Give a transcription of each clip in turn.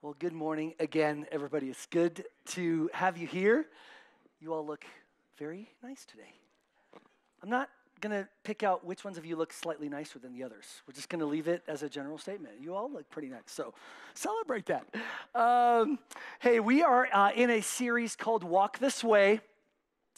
Well, good morning again, everybody. It's good to have you here. You all look very nice today. I'm not going to pick out which ones of you look slightly nicer than the others. We're just going to leave it as a general statement. You all look pretty nice, so celebrate that. Um, hey, we are uh, in a series called Walk This Way.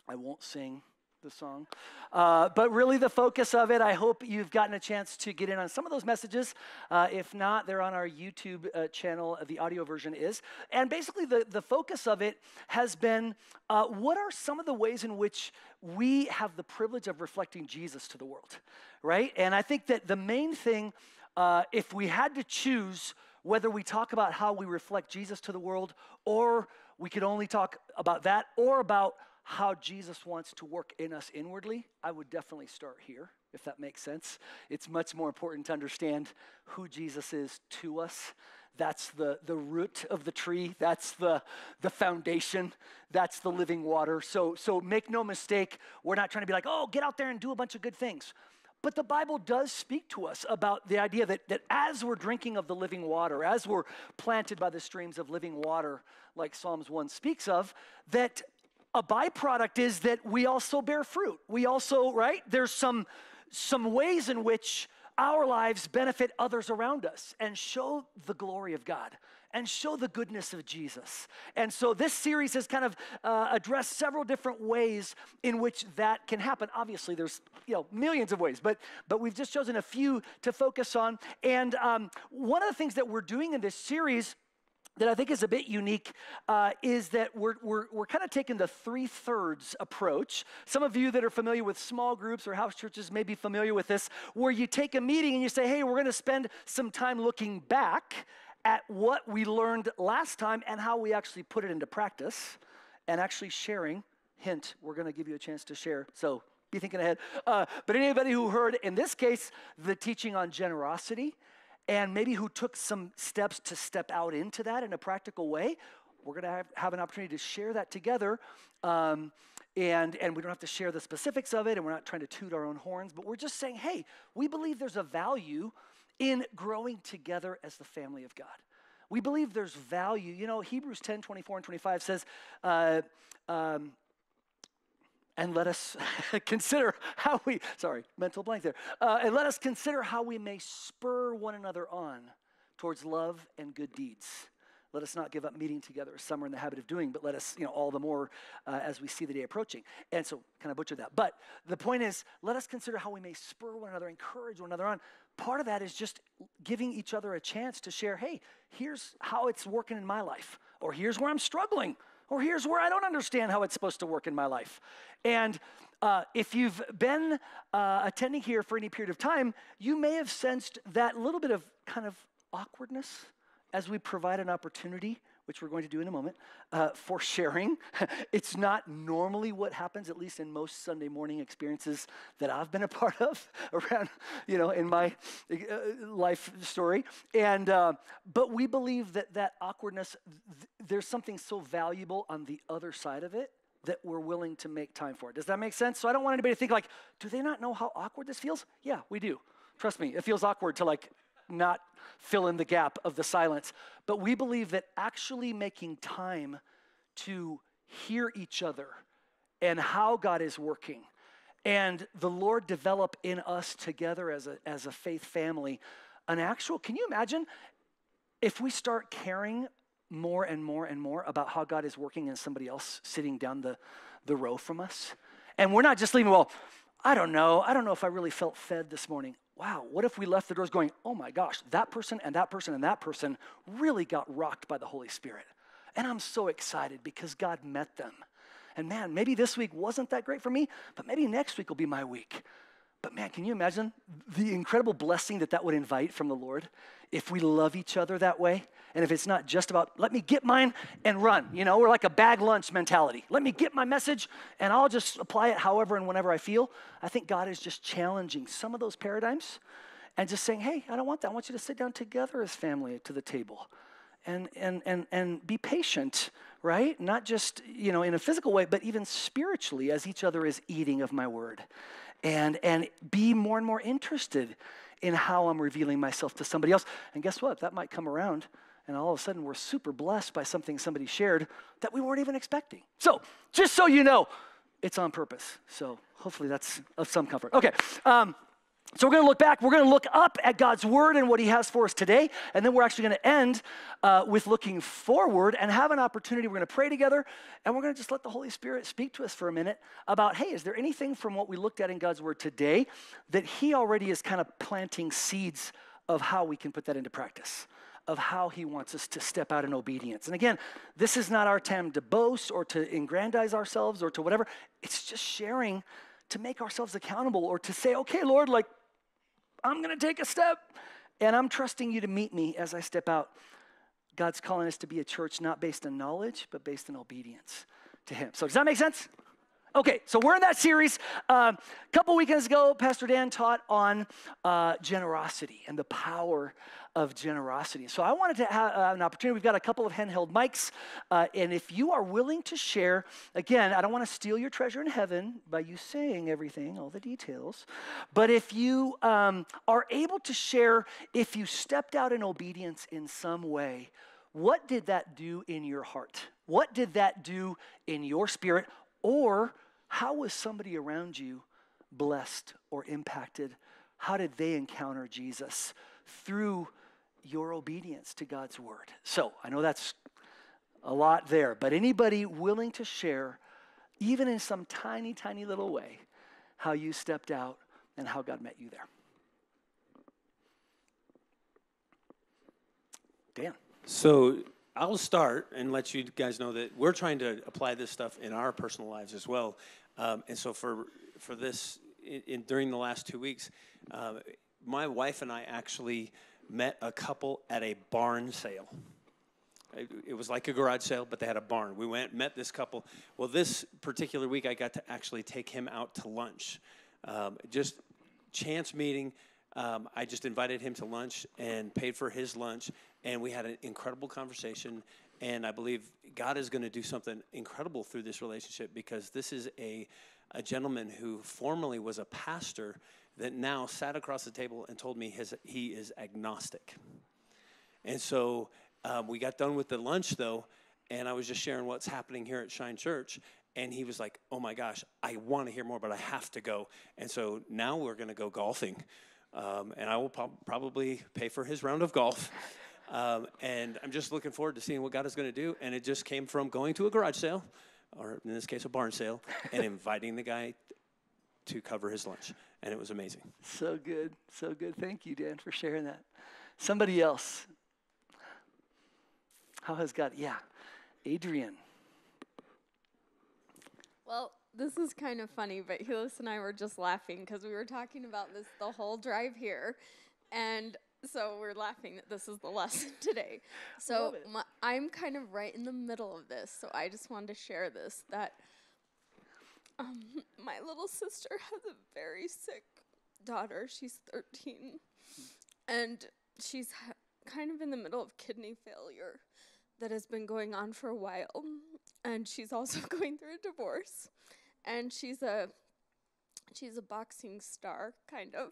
I won't sing the song. Uh, but really, the focus of it, I hope you've gotten a chance to get in on some of those messages. Uh, if not, they're on our YouTube uh, channel, the audio version is. And basically, the, the focus of it has been uh, what are some of the ways in which we have the privilege of reflecting Jesus to the world, right? And I think that the main thing, uh, if we had to choose whether we talk about how we reflect Jesus to the world, or we could only talk about that, or about how Jesus wants to work in us inwardly, I would definitely start here, if that makes sense. It's much more important to understand who Jesus is to us. That's the, the root of the tree. That's the, the foundation. That's the living water. So, so make no mistake, we're not trying to be like, oh, get out there and do a bunch of good things. But the Bible does speak to us about the idea that, that as we're drinking of the living water, as we're planted by the streams of living water, like Psalms 1 speaks of, that a byproduct is that we also bear fruit. We also, right? There's some some ways in which our lives benefit others around us and show the glory of God and show the goodness of Jesus. And so this series has kind of uh, addressed several different ways in which that can happen. Obviously, there's you know millions of ways, but but we've just chosen a few to focus on. And um, one of the things that we're doing in this series that I think is a bit unique uh, is that we're, we're, we're kind of taking the three thirds approach. Some of you that are familiar with small groups or house churches may be familiar with this, where you take a meeting and you say, hey, we're going to spend some time looking back at what we learned last time and how we actually put it into practice and actually sharing. Hint, we're going to give you a chance to share. So be thinking ahead. Uh, but anybody who heard, in this case, the teaching on generosity, and maybe who took some steps to step out into that in a practical way, we're going to have, have an opportunity to share that together. Um, and, and we don't have to share the specifics of it, and we're not trying to toot our own horns, but we're just saying, hey, we believe there's a value in growing together as the family of God. We believe there's value. You know, Hebrews 10 24 and 25 says, uh, um, and let us consider how we, sorry, mental blank there, uh, and let us consider how we may spur one another on towards love and good deeds. Let us not give up meeting together as some are in the habit of doing, but let us, you know, all the more uh, as we see the day approaching. And so, kind of butcher that. But the point is, let us consider how we may spur one another, encourage one another on. Part of that is just giving each other a chance to share, hey, here's how it's working in my life, or here's where I'm struggling, or here's where I don't understand how it's supposed to work in my life. And uh, if you've been uh, attending here for any period of time, you may have sensed that little bit of kind of awkwardness as we provide an opportunity which we're going to do in a moment, uh, for sharing. it's not normally what happens, at least in most Sunday morning experiences that I've been a part of around, you know, in my uh, life story. And, uh, but we believe that that awkwardness, th- there's something so valuable on the other side of it that we're willing to make time for it. Does that make sense? So I don't want anybody to think like, do they not know how awkward this feels? Yeah, we do. Trust me, it feels awkward to like not fill in the gap of the silence. But we believe that actually making time to hear each other and how God is working and the Lord develop in us together as a, as a faith family an actual, can you imagine if we start caring more and more and more about how God is working in somebody else sitting down the, the row from us? And we're not just leaving, well, I don't know. I don't know if I really felt fed this morning wow, what if we left the doors going, oh my gosh, that person and that person and that person really got rocked by the Holy Spirit. And I'm so excited because God met them. And man, maybe this week wasn't that great for me, but maybe next week will be my week. But man, can you imagine the incredible blessing that that would invite from the Lord if we love each other that way? And if it's not just about, let me get mine and run, you know, we're like a bag lunch mentality. Let me get my message and I'll just apply it however and whenever I feel. I think God is just challenging some of those paradigms and just saying, hey, I don't want that. I want you to sit down together as family to the table and, and, and, and be patient, right? Not just, you know, in a physical way, but even spiritually as each other is eating of my word. And, and be more and more interested in how I'm revealing myself to somebody else. And guess what? That might come around And all of a sudden, we're super blessed by something somebody shared that we weren't even expecting. So, just so you know, it's on purpose. So, hopefully, that's of some comfort. Okay. Um, so we're going to look back. We're going to look up at God's word and what He has for us today. And then we're actually going to end uh, with looking forward and have an opportunity. We're going to pray together and we're going to just let the Holy Spirit speak to us for a minute about hey, is there anything from what we looked at in God's word today that He already is kind of planting seeds of how we can put that into practice? Of how he wants us to step out in obedience. And again, this is not our time to boast or to aggrandize ourselves or to whatever. It's just sharing to make ourselves accountable or to say, okay, Lord, like I'm going to take a step and I'm trusting you to meet me as I step out. God's calling us to be a church not based on knowledge, but based on obedience to Him. So, does that make sense? Okay, so we're in that series. A couple weekends ago, Pastor Dan taught on uh, generosity and the power of generosity. So I wanted to have uh, an opportunity. We've got a couple of handheld mics, uh, and if you are willing to share, again, I don't want to steal your treasure in heaven by you saying everything, all the details, but if you um, are able to share, if you stepped out in obedience in some way, what did that do in your heart? What did that do in your spirit? Or how was somebody around you blessed or impacted? How did they encounter Jesus through your obedience to God's word? So I know that's a lot there, but anybody willing to share, even in some tiny, tiny little way, how you stepped out and how God met you there? Dan. So I'll start and let you guys know that we're trying to apply this stuff in our personal lives as well. Um, and so for for this, in, in, during the last two weeks, uh, my wife and I actually met a couple at a barn sale. It, it was like a garage sale, but they had a barn. We went, met this couple. Well, this particular week, I got to actually take him out to lunch. Um, just chance meeting. Um, I just invited him to lunch and paid for his lunch and we had an incredible conversation. And I believe God is going to do something incredible through this relationship because this is a, a gentleman who formerly was a pastor that now sat across the table and told me his, he is agnostic. And so um, we got done with the lunch though, and I was just sharing what's happening here at Shine Church. And he was like, Oh my gosh, I want to hear more, but I have to go. And so now we're going to go golfing. Um, and I will po- probably pay for his round of golf. Um, and I'm just looking forward to seeing what God is going to do. And it just came from going to a garage sale, or in this case, a barn sale, and inviting the guy to cover his lunch. And it was amazing. So good. So good. Thank you, Dan, for sharing that. Somebody else. How has God? Yeah. Adrian. Well, this is kind of funny, but Helios and I were just laughing because we were talking about this the whole drive here. And so we're laughing that this is the lesson today. So my, I'm kind of right in the middle of this, so I just wanted to share this that um, my little sister has a very sick daughter. She's 13, and she's ha- kind of in the middle of kidney failure that has been going on for a while, and she's also going through a divorce, and she's a she's a boxing star kind of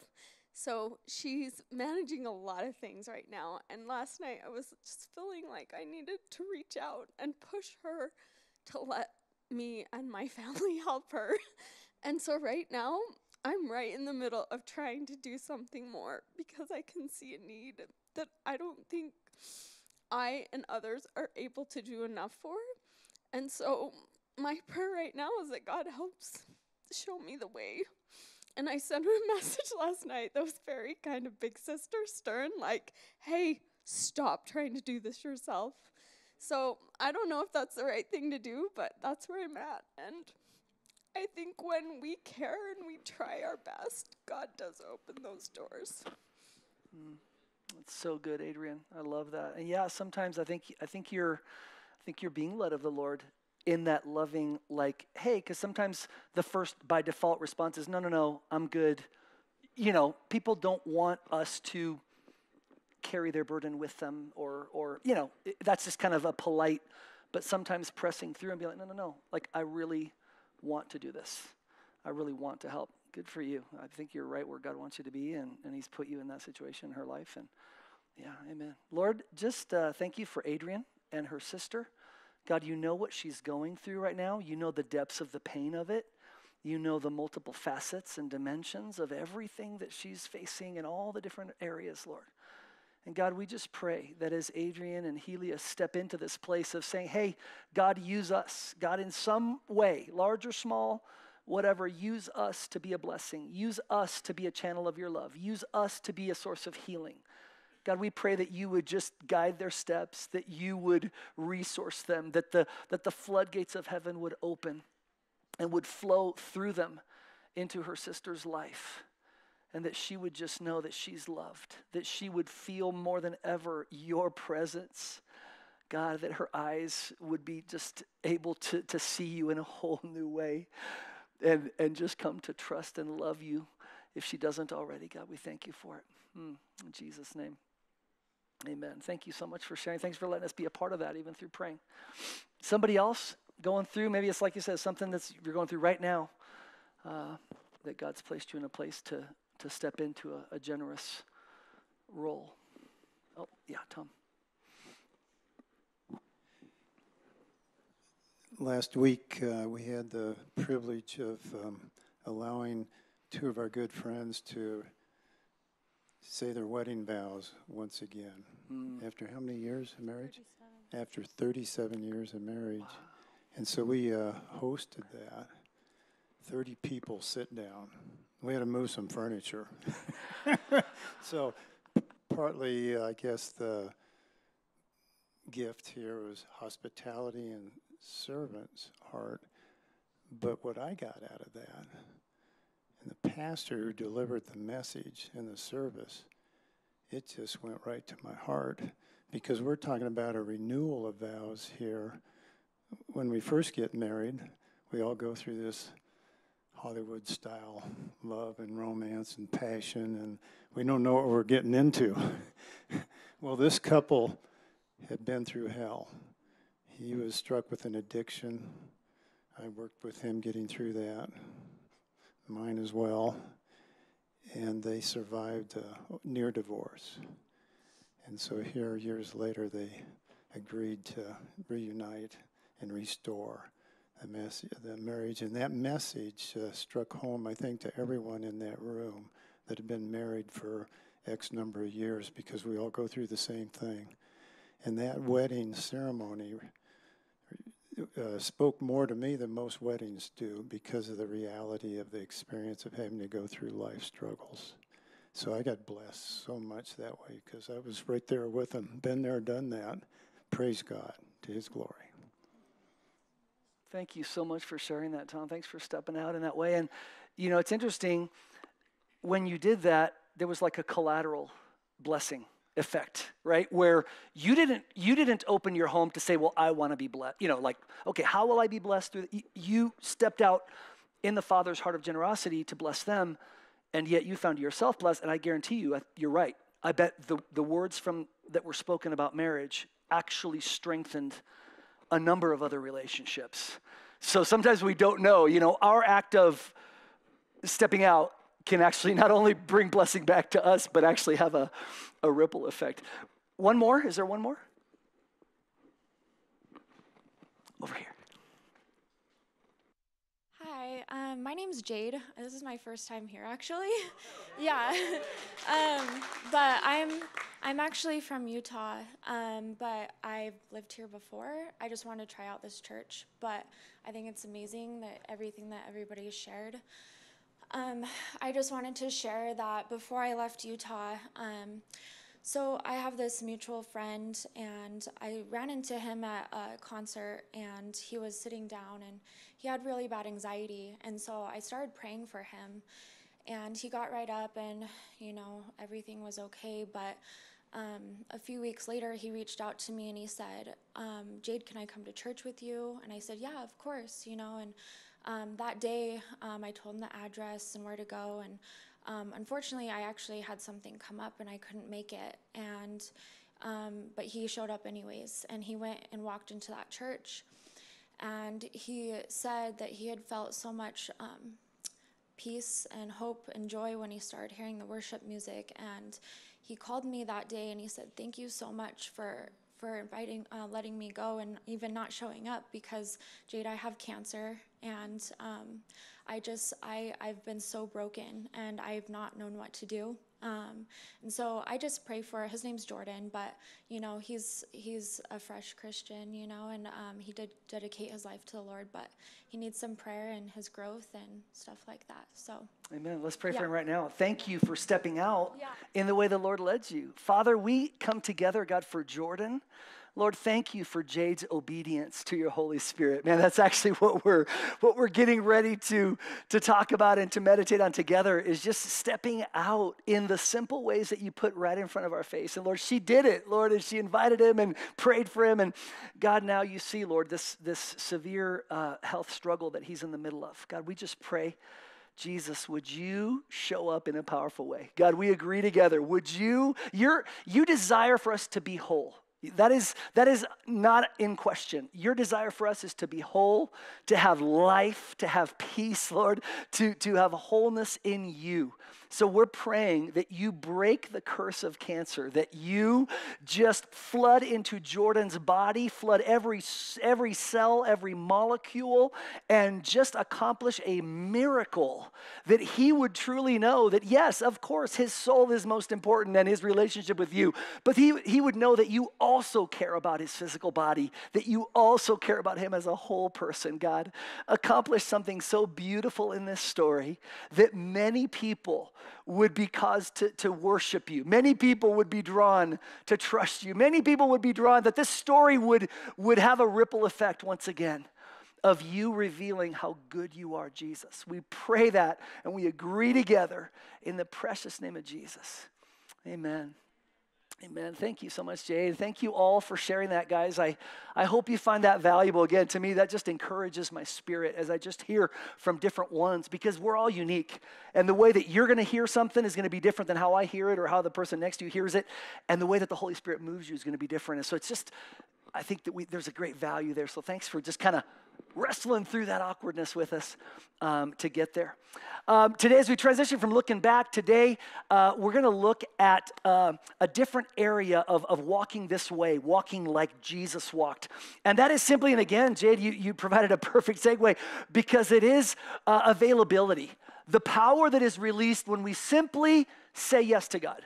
so she's managing a lot of things right now. And last night I was just feeling like I needed to reach out and push her to let me and my family help her. And so right now I'm right in the middle of trying to do something more because I can see a need that I don't think I and others are able to do enough for. And so my prayer right now is that God helps show me the way. And I sent her a message last night that was very kind of big sister stern, like, hey, stop trying to do this yourself. So I don't know if that's the right thing to do, but that's where I'm at. And I think when we care and we try our best, God does open those doors. Mm, that's so good, Adrian. I love that. And yeah, sometimes I think I think you're I think you're being led of the Lord in that loving, like, hey, because sometimes the first by default response is, no, no, no, I'm good. You know, people don't want us to carry their burden with them, or, or you know, that's just kind of a polite, but sometimes pressing through and be like, no, no, no, like, I really want to do this. I really want to help. Good for you. I think you're right where God wants you to be, and, and He's put you in that situation in her life. And Yeah, amen. Lord, just uh, thank you for Adrian and her sister. God, you know what she's going through right now. You know the depths of the pain of it. You know the multiple facets and dimensions of everything that she's facing in all the different areas, Lord. And God, we just pray that as Adrian and Helia step into this place of saying, hey, God, use us. God, in some way, large or small, whatever, use us to be a blessing. Use us to be a channel of your love. Use us to be a source of healing. God, we pray that you would just guide their steps, that you would resource them, that the, that the floodgates of heaven would open and would flow through them into her sister's life. And that she would just know that she's loved, that she would feel more than ever your presence. God, that her eyes would be just able to, to see you in a whole new way and, and just come to trust and love you if she doesn't already. God, we thank you for it. Hmm. In Jesus' name. Amen. Thank you so much for sharing. Thanks for letting us be a part of that, even through praying. Somebody else going through, maybe it's like you said, something that you're going through right now, uh, that God's placed you in a place to, to step into a, a generous role. Oh, yeah, Tom. Last week, uh, we had the privilege of um, allowing two of our good friends to say their wedding vows once again. Mm. After how many years of marriage? After 37 years of marriage. And so we uh, hosted that. 30 people sit down. We had to move some furniture. so, partly, uh, I guess, the gift here was hospitality and servant's heart. But what I got out of that, and the pastor who delivered the message in the service, it just went right to my heart because we're talking about a renewal of vows here. When we first get married, we all go through this Hollywood style love and romance and passion, and we don't know what we're getting into. well, this couple had been through hell. He was struck with an addiction. I worked with him getting through that, mine as well. And they survived a near divorce. And so here, years later, they agreed to reunite and restore the, mess- the marriage. And that message uh, struck home, I think, to everyone in that room that had been married for X number of years because we all go through the same thing. And that wedding ceremony uh, spoke more to me than most weddings do because of the reality of the experience of having to go through life struggles. So I got blessed so much that way because I was right there with them, been there, done that. Praise God to His glory. Thank you so much for sharing that, Tom. Thanks for stepping out in that way. And, you know, it's interesting, when you did that, there was like a collateral blessing effect right? Where you didn't you didn't open your home to say well i want to be blessed you know like okay how will i be blessed through the, you stepped out in the father's heart of generosity to bless them and yet you found yourself blessed and i guarantee you you're right. I bet the, the words from that were spoken about marriage actually strengthened a number of other relationships. So sometimes we don't know you know our act of stepping out can actually not only bring blessing back to us, but actually have a, a ripple effect. One more? Is there one more? Over here. Hi, um, my name's Jade. This is my first time here, actually. yeah, um, but I'm I'm actually from Utah, um, but I've lived here before. I just wanted to try out this church, but I think it's amazing that everything that everybody shared. Um, I just wanted to share that before I left Utah. Um, so I have this mutual friend, and I ran into him at a concert, and he was sitting down, and he had really bad anxiety, and so I started praying for him, and he got right up, and you know everything was okay, but. Um, a few weeks later, he reached out to me and he said, um, Jade, can I come to church with you? And I said, Yeah, of course, you know. And um, that day, um, I told him the address and where to go, and um, unfortunately, I actually had something come up and I couldn't make it. And um, but he showed up anyways, and he went and walked into that church, and he said that he had felt so much um, peace and hope and joy when he started hearing the worship music, and he called me that day and he said, "Thank you so much for for inviting, uh, letting me go, and even not showing up because Jade, I have cancer, and um, I just I I've been so broken, and I've not known what to do." Um, and so I just pray for his name's Jordan, but you know he's he's a fresh Christian, you know, and um, he did dedicate his life to the Lord, but he needs some prayer and his growth and stuff like that. So, Amen. Let's pray Yeah. for him right now. Thank you for stepping out Yeah. in the way the Lord led you. Father, we come together, God, for Jordan. Lord, thank you for Jade's obedience to your Holy Spirit. Man, that's actually what we're what we're getting ready to to talk about and to meditate on together is just stepping out in the simple ways that you put right in front of our face. And Lord, she did it, Lord, and she invited him and prayed for him. And God, now you see, Lord, this this severe uh, health struggle that he's in the middle of. God, we just pray. Jesus, would you show up in a powerful way? God, we agree together. Would you, you're, you desire for us to be whole. That is, that is not in question. Your desire for us is to be whole, to have life, to have peace, Lord, to, to have wholeness in you. So we're praying that you break the curse of cancer, that you just flood into Jordan's body, flood every, every cell, every molecule, and just accomplish a miracle that he would truly know that, yes, of course, his soul is most important and his relationship with you, but he, he would know that you also care about his physical body, that you also care about him as a whole person, God. Accomplish something so beautiful in this story that many people would be caused to, to worship you. Many people would be drawn to trust you. Many people would be drawn that this story would, would have a ripple effect once again of you revealing how good you are, Jesus. We pray that and we agree together in the precious name of Jesus. Amen. Amen. Thank you so much, Jade. Thank you all for sharing that, guys. I, I hope you find that valuable. Again, to me, that just encourages my spirit as I just hear from different ones because we're all unique. And the way that you're going to hear something is going to be different than how I hear it or how the person next to you hears it. And the way that the Holy Spirit moves you is going to be different. And so it's just, I think that we, there's a great value there. So thanks for just kind of wrestling through that awkwardness with us um, to get there. Um, today, as we transition from looking back, today uh, we're going to look at uh, a different area of, of walking this way, walking like Jesus walked. And that is simply, and again, Jade, you, you provided a perfect segue because it is uh, availability. The power that is released when we simply say yes to God,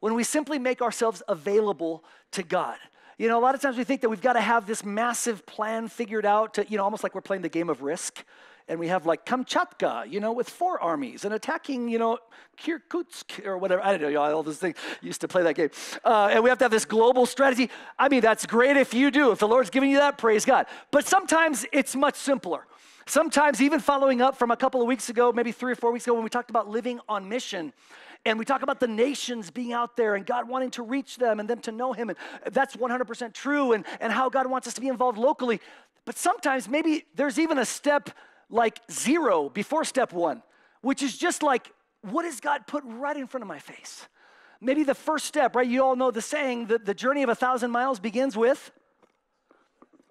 when we simply make ourselves available to God. You know, a lot of times we think that we've got to have this massive plan figured out to, you know, almost like we're playing the game of risk. And we have like Kamchatka, you know, with four armies and attacking, you know, Kirkutsk or whatever. I don't know, y'all, all those things used to play that game. Uh, and we have to have this global strategy. I mean, that's great if you do. If the Lord's giving you that, praise God. But sometimes it's much simpler. Sometimes, even following up from a couple of weeks ago, maybe three or four weeks ago, when we talked about living on mission, and we talk about the nations being out there and God wanting to reach them and them to know Him. And that's 100% true, and, and how God wants us to be involved locally. But sometimes maybe there's even a step like zero before step one, which is just like, what has God put right in front of my face? Maybe the first step, right? You all know the saying that the journey of a thousand miles begins with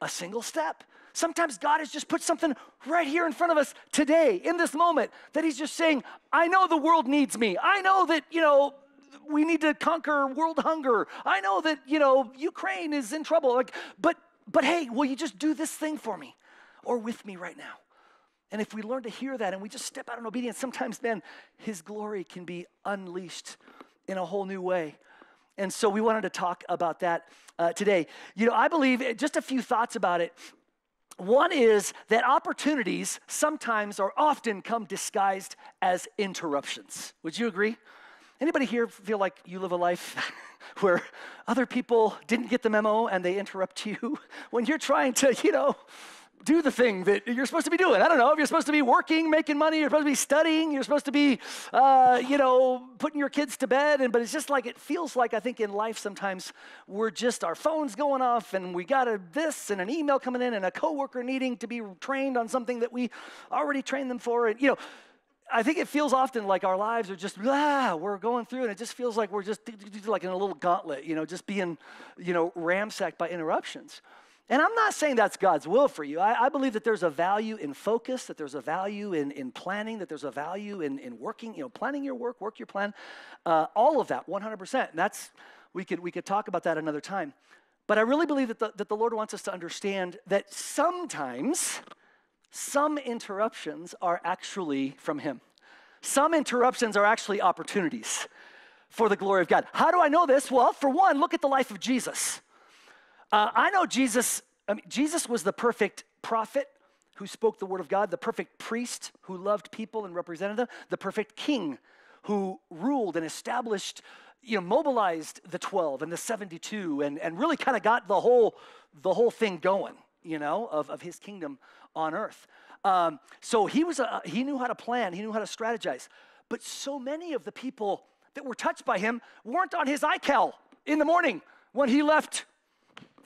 a single step. Sometimes God has just put something right here in front of us today, in this moment, that He's just saying, I know the world needs me. I know that, you know, we need to conquer world hunger. I know that, you know, Ukraine is in trouble. Like, but but hey, will you just do this thing for me or with me right now? And if we learn to hear that and we just step out in obedience, sometimes, man, His glory can be unleashed in a whole new way. And so we wanted to talk about that uh, today. You know, I believe just a few thoughts about it. One is that opportunities sometimes or often come disguised as interruptions. Would you agree? Anybody here feel like you live a life where other people didn't get the memo and they interrupt you when you're trying to, you know, do the thing that you're supposed to be doing. I don't know if you're supposed to be working, making money, you're supposed to be studying, you're supposed to be, uh, you know, putting your kids to bed. And but it's just like it feels like I think in life sometimes we're just our phones going off and we got a this and an email coming in and a coworker needing to be trained on something that we already trained them for. And you know, I think it feels often like our lives are just, ah, we're going through, and it just feels like we're just like in a little gauntlet, you know, just being, you know, ramsacked by interruptions. And I'm not saying that's God's will for you. I, I, believe that there's a value in focus, that there's a value in, in planning, that there's a value in, in working, you know, planning your work, work your plan, uh, all of that, 100%. And that's, we could, we could talk about that another time. But I really believe that the, that the Lord wants us to understand that sometimes some interruptions are actually from Him. Some interruptions are actually opportunities for the glory of God. How do I know this? Well, for one, look at the life of Jesus. Uh, I know Jesus, I mean, Jesus was the perfect prophet who spoke the word of God, the perfect priest who loved people and represented them, the perfect king who ruled and established, you know, mobilized the 12 and the 72 and, and really kind of got the whole, the whole thing going, you know, of, of his kingdom on earth. Um, so he, was a, he knew how to plan, he knew how to strategize. But so many of the people that were touched by him weren't on his iCal in the morning when he left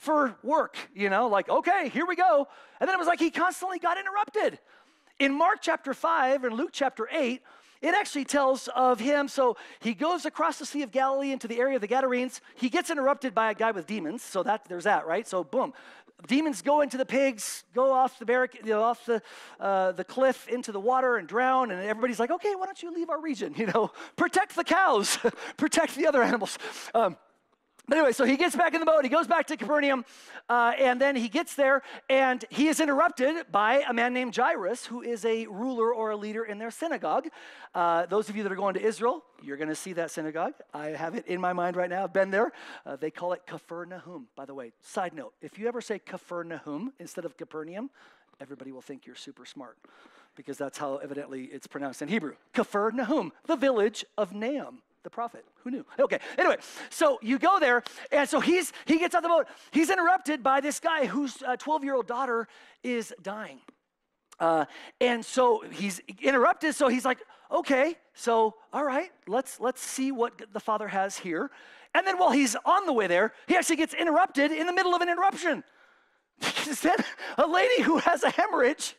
for work, you know, like, okay, here we go. And then it was like he constantly got interrupted. In Mark chapter 5 and Luke chapter 8, it actually tells of him. So he goes across the Sea of Galilee into the area of the Gadarenes. He gets interrupted by a guy with demons. So that there's that, right? So boom, demons go into the pigs, go off the barrack, you know, off the uh, the cliff into the water and drown. And everybody's like, okay, why don't you leave our region? You know, protect the cows, protect the other animals. Um, but anyway, so he gets back in the boat, he goes back to Capernaum, uh, and then he gets there, and he is interrupted by a man named Jairus, who is a ruler or a leader in their synagogue. Uh, those of you that are going to Israel, you're going to see that synagogue. I have it in my mind right now. I've been there. Uh, they call it Nahum. by the way. Side note if you ever say Nahum instead of Capernaum, everybody will think you're super smart because that's how evidently it's pronounced in Hebrew. Nahum, the village of Nahum the prophet. Who knew? Okay. Anyway, so you go there, and so he's he gets on the boat. He's interrupted by this guy whose 12 year old daughter is dying, uh, and so he's interrupted. So he's like, okay, so all right, let's let's see what the father has here. And then while he's on the way there, he actually gets interrupted in the middle of an interruption. Then a lady who has a hemorrhage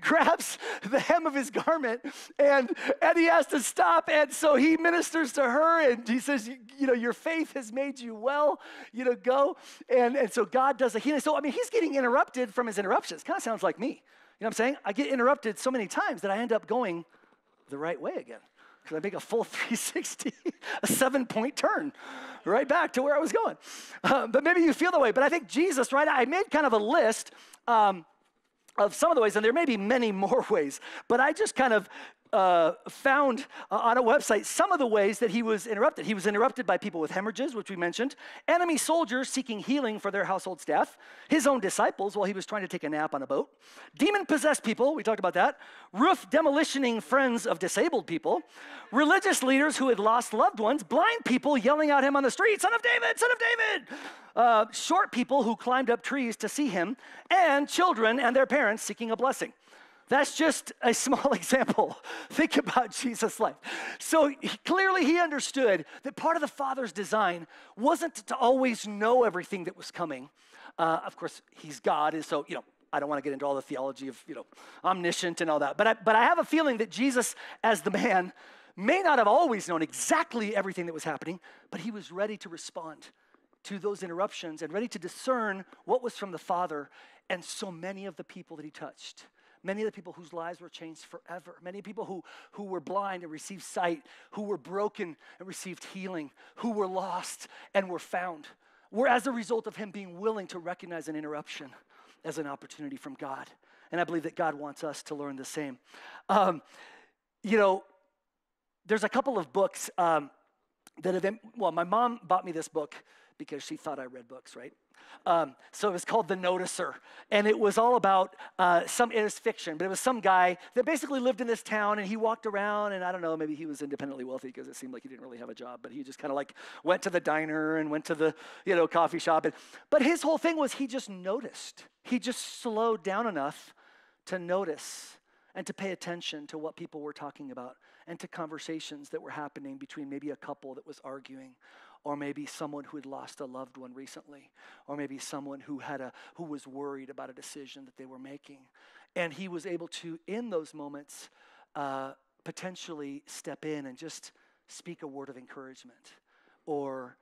grabs the hem of his garment and, and he has to stop. And so he ministers to her and he says, You know, your faith has made you well, you know, go. And, and so God does a healing. So, I mean, he's getting interrupted from his interruptions. Kind of sounds like me. You know what I'm saying? I get interrupted so many times that I end up going the right way again because I make a full 360, a seven point turn right back to where I was going. Uh, but maybe you feel that way. But I think Jesus, right? I made kind of a list um, of some of the ways, and there may be many more ways, but I just kind of uh, found uh, on a website some of the ways that he was interrupted. He was interrupted by people with hemorrhages, which we mentioned, enemy soldiers seeking healing for their household staff, his own disciples while he was trying to take a nap on a boat, demon possessed people, we talked about that, roof demolitioning friends of disabled people, religious leaders who had lost loved ones, blind people yelling at him on the street, Son of David, Son of David, uh, short people who climbed up trees to see him, and children and their parents seeking a blessing. That's just a small example. Think about Jesus' life. So he, clearly, he understood that part of the Father's design wasn't to always know everything that was coming. Uh, of course, he's God, and so, you know, I don't want to get into all the theology of, you know, omniscient and all that. But I, but I have a feeling that Jesus, as the man, may not have always known exactly everything that was happening, but he was ready to respond to those interruptions and ready to discern what was from the Father and so many of the people that he touched Many of the people whose lives were changed forever. Many people who, who were blind and received sight, who were broken and received healing, who were lost and were found, were as a result of him being willing to recognize an interruption as an opportunity from God. And I believe that God wants us to learn the same. Um, you know, there's a couple of books um, that have, well, my mom bought me this book because she thought I read books, right? Um, so it was called The Noticer. And it was all about uh, some, it was fiction, but it was some guy that basically lived in this town and he walked around and I don't know, maybe he was independently wealthy because it seemed like he didn't really have a job, but he just kind of like went to the diner and went to the, you know, coffee shop. And, but his whole thing was he just noticed. He just slowed down enough to notice and to pay attention to what people were talking about and to conversations that were happening between maybe a couple that was arguing or maybe someone who had lost a loved one recently, or maybe someone who had a who was worried about a decision that they were making, and he was able to, in those moments, uh, potentially step in and just speak a word of encouragement, or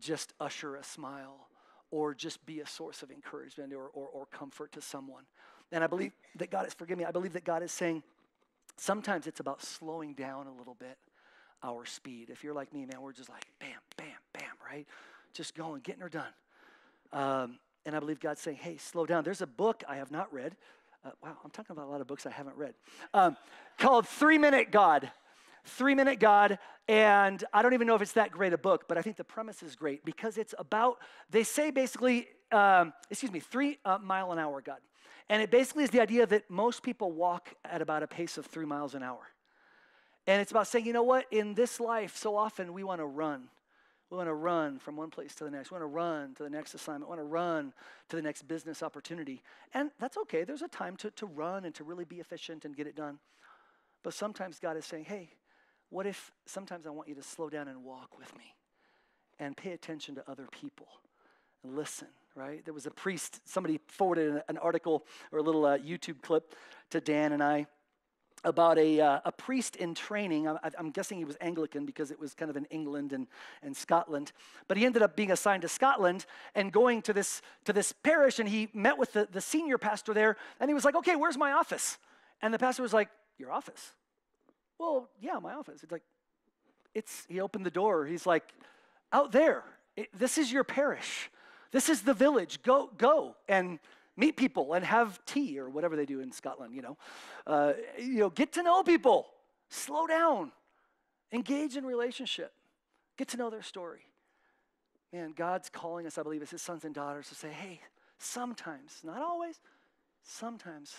just usher a smile, or just be a source of encouragement or, or, or comfort to someone. And I believe that God is, forgive me, I believe that God is saying sometimes it's about slowing down a little bit our speed. If you're like me, man, we're just like bam, bam, bam, right? Just going, getting her done. Um, and I believe God's saying, hey, slow down. There's a book I have not read. Uh, wow, I'm talking about a lot of books I haven't read um, called Three Minute God. Three Minute God. And I don't even know if it's that great a book, but I think the premise is great because it's about, they say basically, um, excuse me, three uh, mile an hour God. And it basically is the idea that most people walk at about a pace of three miles an hour. And it's about saying, you know what, in this life, so often we want to run. We want to run from one place to the next. We want to run to the next assignment. We want to run to the next business opportunity. And that's okay. There's a time to, to run and to really be efficient and get it done. But sometimes God is saying, hey, what if sometimes I want you to slow down and walk with me and pay attention to other people and listen, right? There was a priest, somebody forwarded an article or a little uh, YouTube clip to Dan and I about a, uh, a priest in training. I, am guessing he was Anglican because it was kind of in England and, and Scotland. But he ended up being assigned to Scotland and going to this, to this parish, and he met with the, the senior pastor there, and he was like, Okay, where's my office? And the pastor was like, Your office? Well, yeah, my office. It's like, it's, he opened the door. He's like, out there, it, this is your parish. This is the village. Go, go and meet people and have tea or whatever they do in Scotland, you know. Uh, you know, get to know people. Slow down. Engage in relationship. Get to know their story. Man, God's calling us, I believe, as his sons and daughters to say, hey, sometimes, not always, sometimes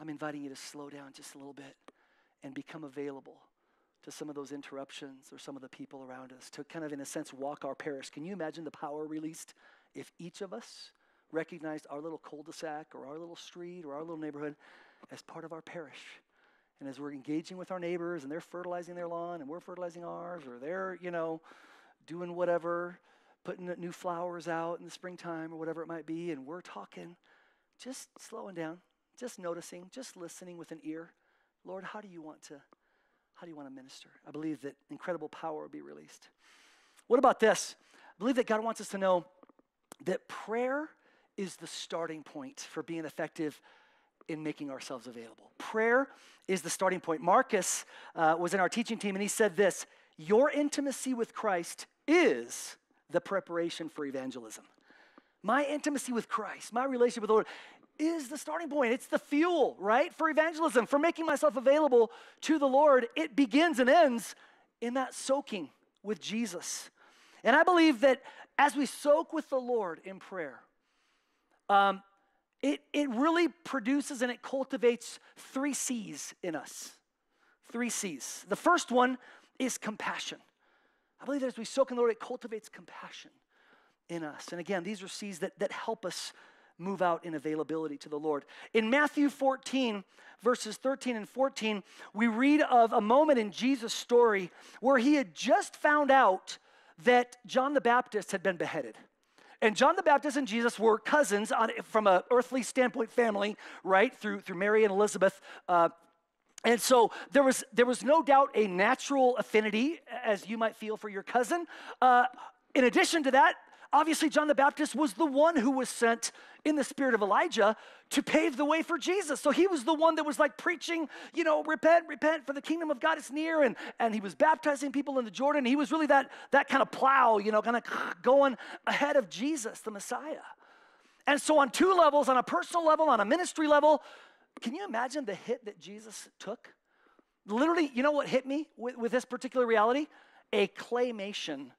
I'm inviting you to slow down just a little bit and become available to some of those interruptions or some of the people around us to kind of, in a sense, walk our parish. Can you imagine the power released if each of us recognized our little cul de sac or our little street or our little neighborhood as part of our parish? And as we're engaging with our neighbors and they're fertilizing their lawn and we're fertilizing ours, or they're, you know, doing whatever, putting new flowers out in the springtime or whatever it might be, and we're talking, just slowing down, just noticing, just listening with an ear Lord, how do you want to how do you want to minister? I believe that incredible power will be released. What about this? I believe that God wants us to know that prayer is the starting point for being effective in making ourselves available. Prayer is the starting point. Marcus uh, was in our teaching team and he said this Your intimacy with Christ is the preparation for evangelism. My intimacy with Christ, my relationship with the Lord, is the starting point. It's the fuel, right, for evangelism, for making myself available to the Lord. It begins and ends in that soaking with Jesus. And I believe that as we soak with the Lord in prayer, um, it, it really produces and it cultivates three C's in us. Three C's. The first one is compassion. I believe that as we soak in the Lord, it cultivates compassion in us. And again, these are C's that, that help us move out in availability to the Lord. In Matthew 14, verses 13 and 14, we read of a moment in Jesus' story where he had just found out that John the Baptist had been beheaded. And John the Baptist and Jesus were cousins on, from an earthly standpoint family, right, through, through Mary and Elizabeth. Uh, and so there was, there was no doubt a natural affinity, as you might feel for your cousin. Uh, in addition to that, Obviously, John the Baptist was the one who was sent in the spirit of Elijah to pave the way for Jesus. So he was the one that was like preaching, you know, repent, repent, for the kingdom of God is near. And, and he was baptizing people in the Jordan. He was really that, that kind of plow, you know, kind of going ahead of Jesus, the Messiah. And so, on two levels, on a personal level, on a ministry level, can you imagine the hit that Jesus took? Literally, you know what hit me with, with this particular reality? A claymation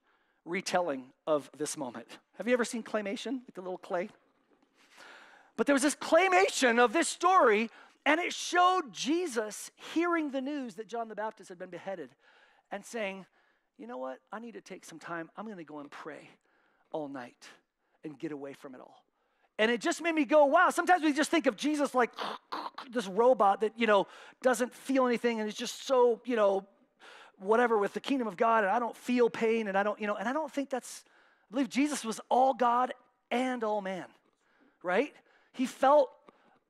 retelling of this moment. Have you ever seen claymation, like the little clay? But there was this claymation of this story, and it showed Jesus hearing the news that John the Baptist had been beheaded and saying, You know what? I need to take some time. I'm going to go and pray all night and get away from it all. And it just made me go, wow. Sometimes we just think of Jesus like this robot that, you know, doesn't feel anything and is just so, you know, whatever with the kingdom of God and I don't feel pain and I don't, you know, and I don't think that's, I believe Jesus was all God and all man, right? He felt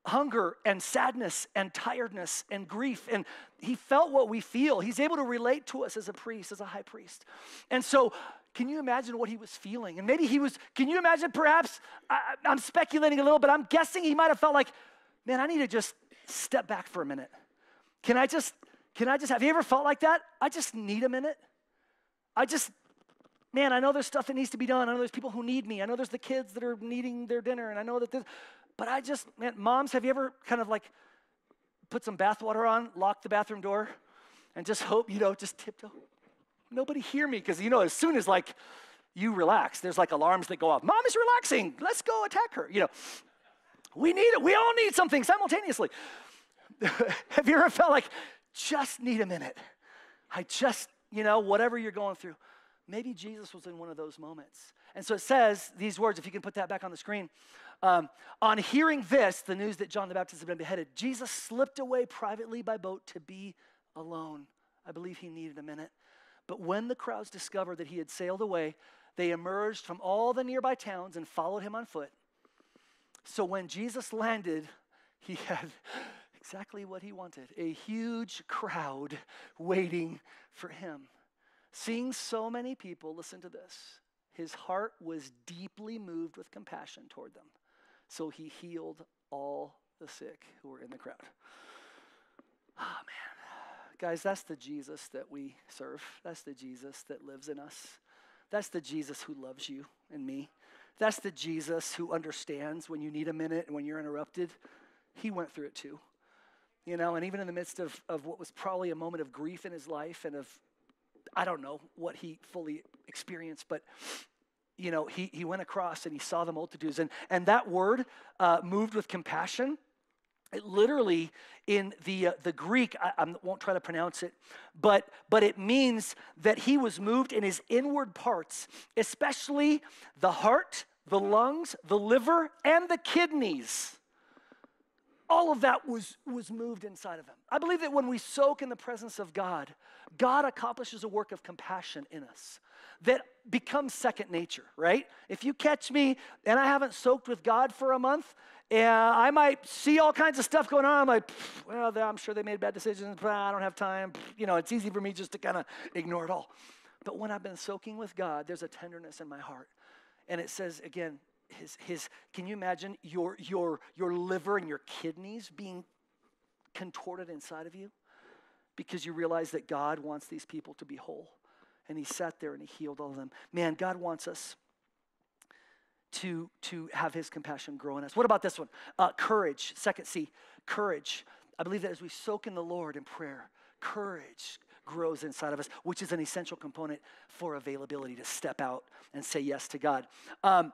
hunger and sadness and tiredness and grief and he felt what we feel. He's able to relate to us as a priest, as a high priest. And so can you imagine what he was feeling? And maybe he was, can you imagine perhaps, I, I'm speculating a little, but I'm guessing he might have felt like, man, I need to just step back for a minute. Can I just, can I just, have you ever felt like that? I just need a minute. I just, man, I know there's stuff that needs to be done. I know there's people who need me. I know there's the kids that are needing their dinner. And I know that this, but I just, man, moms, have you ever kind of like put some bathwater on, lock the bathroom door, and just hope, you know, just tiptoe? Nobody hear me. Because, you know, as soon as like you relax, there's like alarms that go off. Mom is relaxing. Let's go attack her. You know, we need it. We all need something simultaneously. have you ever felt like, just need a minute? I just, you know, whatever you're going through. Maybe Jesus was in one of those moments. And so it says these words, if you can put that back on the screen. Um, on hearing this, the news that John the Baptist had been beheaded, Jesus slipped away privately by boat to be alone. I believe he needed a minute. But when the crowds discovered that he had sailed away, they emerged from all the nearby towns and followed him on foot. So when Jesus landed, he had exactly what he wanted a huge crowd waiting for him. Seeing so many people, listen to this, his heart was deeply moved with compassion toward them. So he healed all the sick who were in the crowd. Oh, man. Guys, that's the Jesus that we serve. That's the Jesus that lives in us. That's the Jesus who loves you and me. That's the Jesus who understands when you need a minute and when you're interrupted. He went through it too. You know, and even in the midst of, of what was probably a moment of grief in his life and of, I don't know what he fully experienced, but you know, he, he went across and he saw the multitudes. And, and that word, uh, moved with compassion, it literally in the, uh, the Greek, I, I, won't try to pronounce it, but, but it means that he was moved in his inward parts, especially the heart, the lungs, the liver, and the kidneys. All of that was, was moved inside of him. I believe that when we soak in the presence of God, God accomplishes a work of compassion in us that becomes second nature, right? If you catch me and I haven't soaked with God for a month, and I might see all kinds of stuff going on. I'm like, well, I'm sure they made bad decisions, but I don't have time. You know, it's easy for me just to kind of ignore it all. But when I've been soaking with God, there's a tenderness in my heart. And it says, again, his, his can you imagine your, your, your liver and your kidneys being contorted inside of you? Because you realize that God wants these people to be whole and he sat there and he healed all of them. Man, God wants us to, to have his compassion grow in us. What about this one? Uh, courage, second C, courage. I believe that as we soak in the Lord in prayer, courage grows inside of us, which is an essential component for availability to step out and say yes to God. Um,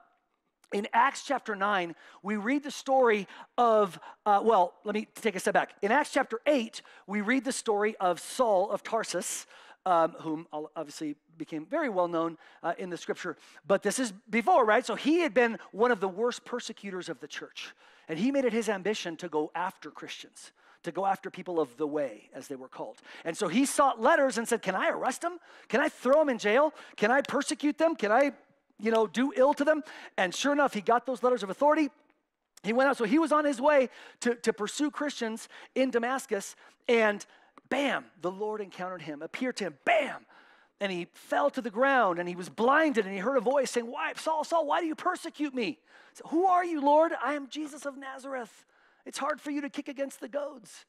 in Acts chapter 9, we read the story of, uh, well, let me take a step back. In Acts chapter 8, we read the story of Saul of Tarsus, um, whom obviously became very well known uh, in the scripture. But this is before, right? So he had been one of the worst persecutors of the church. And he made it his ambition to go after Christians, to go after people of the way, as they were called. And so he sought letters and said, Can I arrest them? Can I throw them in jail? Can I persecute them? Can I, you know, do ill to them? And sure enough, he got those letters of authority. He went out. So he was on his way to, to pursue Christians in Damascus. And bam, the Lord encountered him, appeared to him, bam. And he fell to the ground and he was blinded and he heard a voice saying, Why, Saul, Saul, why do you persecute me? Said, Who are you, Lord? I am Jesus of Nazareth. It's hard for you to kick against the goads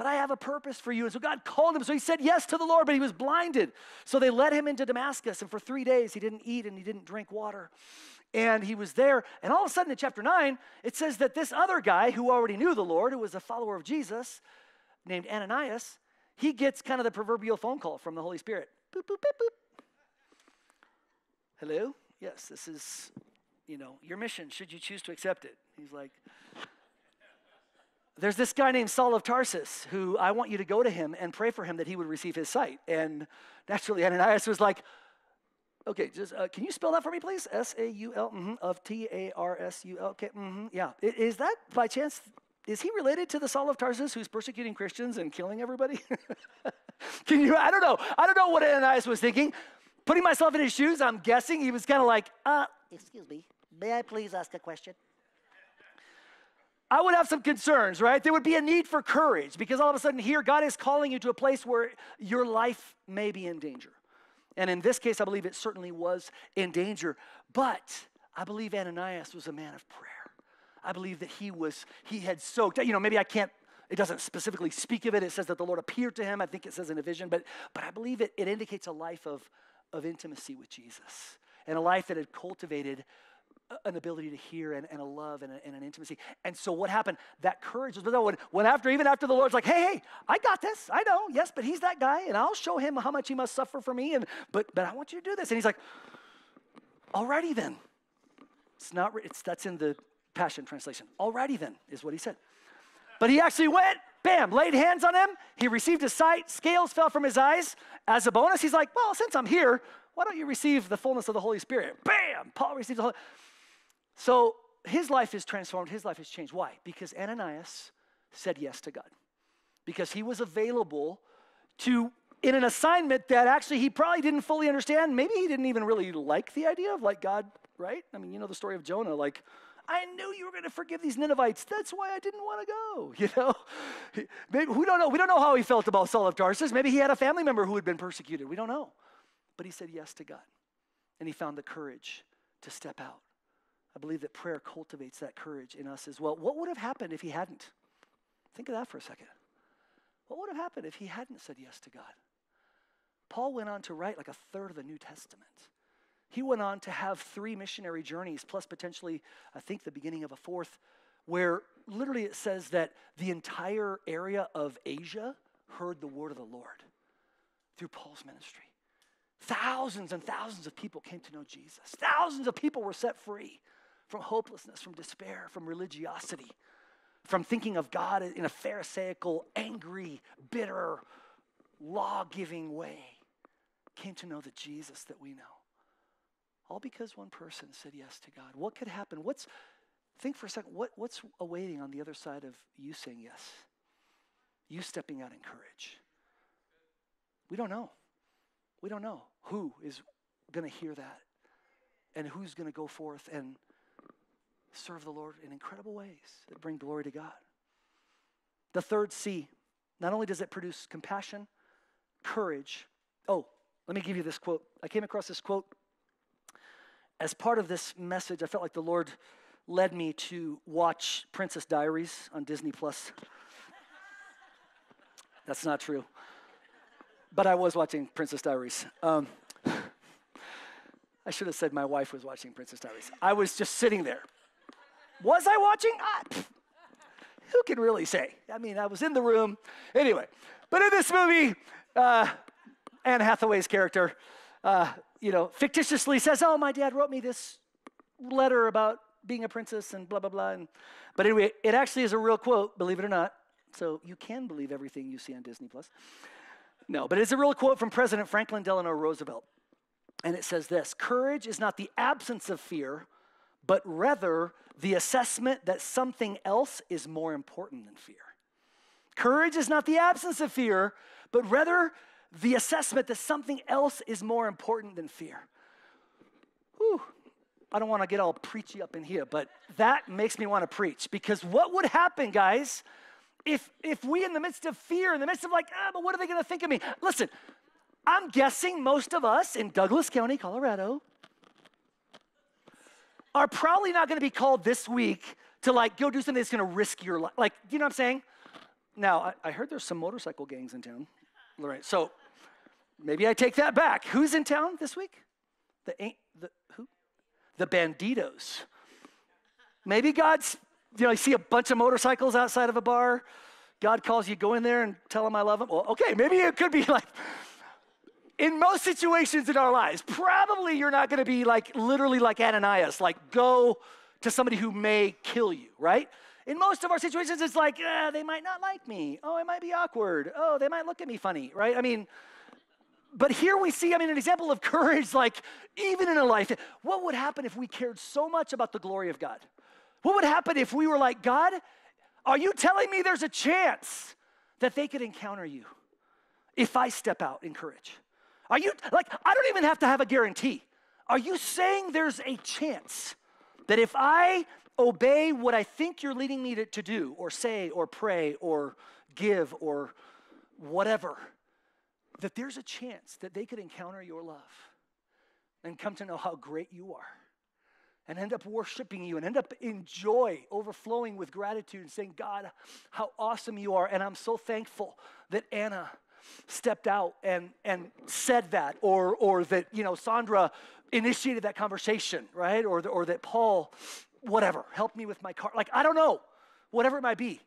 but I have a purpose for you. And so God called him. So he said yes to the Lord, but he was blinded. So they led him into Damascus, and for three days he didn't eat and he didn't drink water. And he was there. And all of a sudden in chapter 9, it says that this other guy who already knew the Lord, who was a follower of Jesus, named Ananias, he gets kind of the proverbial phone call from the Holy Spirit. Boop, boop, boop, boop. Hello? Yes, this is, you know, your mission, should you choose to accept it. He's like, there's this guy named Saul of Tarsus who I want you to go to him and pray for him that he would receive his sight. And naturally, Ananias was like, okay, just uh, can you spell that for me, please? S A U L mm-hmm, of T A R S U L. Okay, mm-hmm, yeah. Is that by chance is he related to the Saul of Tarsus who's persecuting Christians and killing everybody? Can you? I don't know. I don't know what Ananias was thinking. Putting myself in his shoes, I'm guessing he was kind of like, uh, excuse me, may I please ask a question? I would have some concerns, right? There would be a need for courage because all of a sudden here, God is calling you to a place where your life may be in danger. And in this case, I believe it certainly was in danger. But I believe Ananias was a man of prayer. I believe that he was, he had soaked, you know, maybe I can't, it doesn't specifically speak of it. It says that the Lord appeared to him. I think it says in a vision, but, but I believe it, it indicates a life of, of intimacy with Jesus and a life that had cultivated an ability to hear and, and a love and, a, and, an intimacy. And so what happened? That courage was when, when after, even after the Lord's like, hey, hey, I got this. I know. Yes, but he's that guy and I'll show him how much he must suffer for me. And, but, but I want you to do this. And he's like, alrighty then. It's not, it's, that's in the Passion Translation. Alrighty then is what he said. But he actually went, bam, laid hands on him. He received his sight. Scales fell from his eyes. As a bonus, he's like, well, since I'm here, why don't you receive the fullness of the Holy Spirit? Bam! Paul receives the Holy So his life is transformed, his life has changed. Why? Because Ananias said yes to God. Because he was available to, in an assignment that actually he probably didn't fully understand. Maybe he didn't even really like the idea of like God, right? I mean, you know the story of Jonah, like, I knew you were going to forgive these Ninevites. That's why I didn't want to go. You know, maybe we don't know. We don't know how he felt about Saul of Tarsus. Maybe he had a family member who had been persecuted. We don't know. But he said yes to God, and he found the courage to step out. I believe that prayer cultivates that courage in us as well. What would have happened if he hadn't? Think of that for a second. What would have happened if he hadn't said yes to God? Paul went on to write like a third of the New Testament. He went on to have three missionary journeys, plus potentially, I think, the beginning of a fourth, where literally it says that the entire area of Asia heard the word of the Lord through Paul's ministry. Thousands and thousands of people came to know Jesus. Thousands of people were set free from hopelessness, from despair, from religiosity, from thinking of God in a Pharisaical, angry, bitter, law giving way. Came to know the Jesus that we know. All because one person said yes to God. What could happen? What's, think for a second, what, what's awaiting on the other side of you saying yes? You stepping out in courage. We don't know. We don't know who is going to hear that and who's going to go forth and serve the Lord in incredible ways that bring glory to God. The third C, not only does it produce compassion, courage. Oh, let me give you this quote. I came across this quote as part of this message. I felt like the Lord led me to watch Princess Diaries on Disney Plus. That's not true but I was watching Princess Diaries. Um, I should have said my wife was watching Princess Diaries. I was just sitting there. Was I watching? Ah, who can really say? I mean, I was in the room. Anyway, but in this movie, uh, Anne Hathaway's character, uh, you know, fictitiously says, "Oh, my dad wrote me this letter about being a princess and blah blah blah." And, but anyway, it actually is a real quote, believe it or not. So you can believe everything you see on Disney Plus. No, but it's a real quote from President Franklin Delano Roosevelt. And it says this Courage is not the absence of fear, but rather the assessment that something else is more important than fear. Courage is not the absence of fear, but rather the assessment that something else is more important than fear. Whew. I don't want to get all preachy up in here, but that makes me want to preach because what would happen, guys, if, if we, in the midst of fear, in the midst of like, ah, but what are they going to think of me? Listen, I'm guessing most of us in Douglas County, Colorado, are probably not going to be called this week to like go do something that's going to risk your life. Like, you know what I'm saying? Now, I, I heard there's some motorcycle gangs in town. All right, so maybe I take that back. Who's in town this week? The the who? The Bandidos. Maybe God's you know, you see a bunch of motorcycles outside of a bar. God calls you, go in there and tell him I love him. Well, okay, maybe it could be like, in most situations in our lives, probably you're not to be like literally like Ananias, like go to somebody who may kill you, right? In most of our situations, it's like, eh, they might not like me. Oh, it might be awkward. Oh, they might look at me funny, right? I mean, but here we see, I mean, an example of courage, like even in a life. What would happen if we cared so much about the glory of God? What would happen if we were like, God, are you telling me there's a chance that they could encounter you if I step out in courage? Are you, like, I don't even have to have a guarantee. Are you saying there's a chance that if I obey what I think you're leading me to, to do, or say, or pray, or give, or whatever, that there's a chance that they could encounter your love and come to know how great you are and end up worshiping you and end up in joy, overflowing with gratitude and saying, God, how awesome you are. And I'm so thankful that Anna stepped out and, and said that, or, or that, you know, Sandra initiated that conversation, right? Or, or that Paul, whatever, helped me with my car. Like, I don't know, whatever it might be.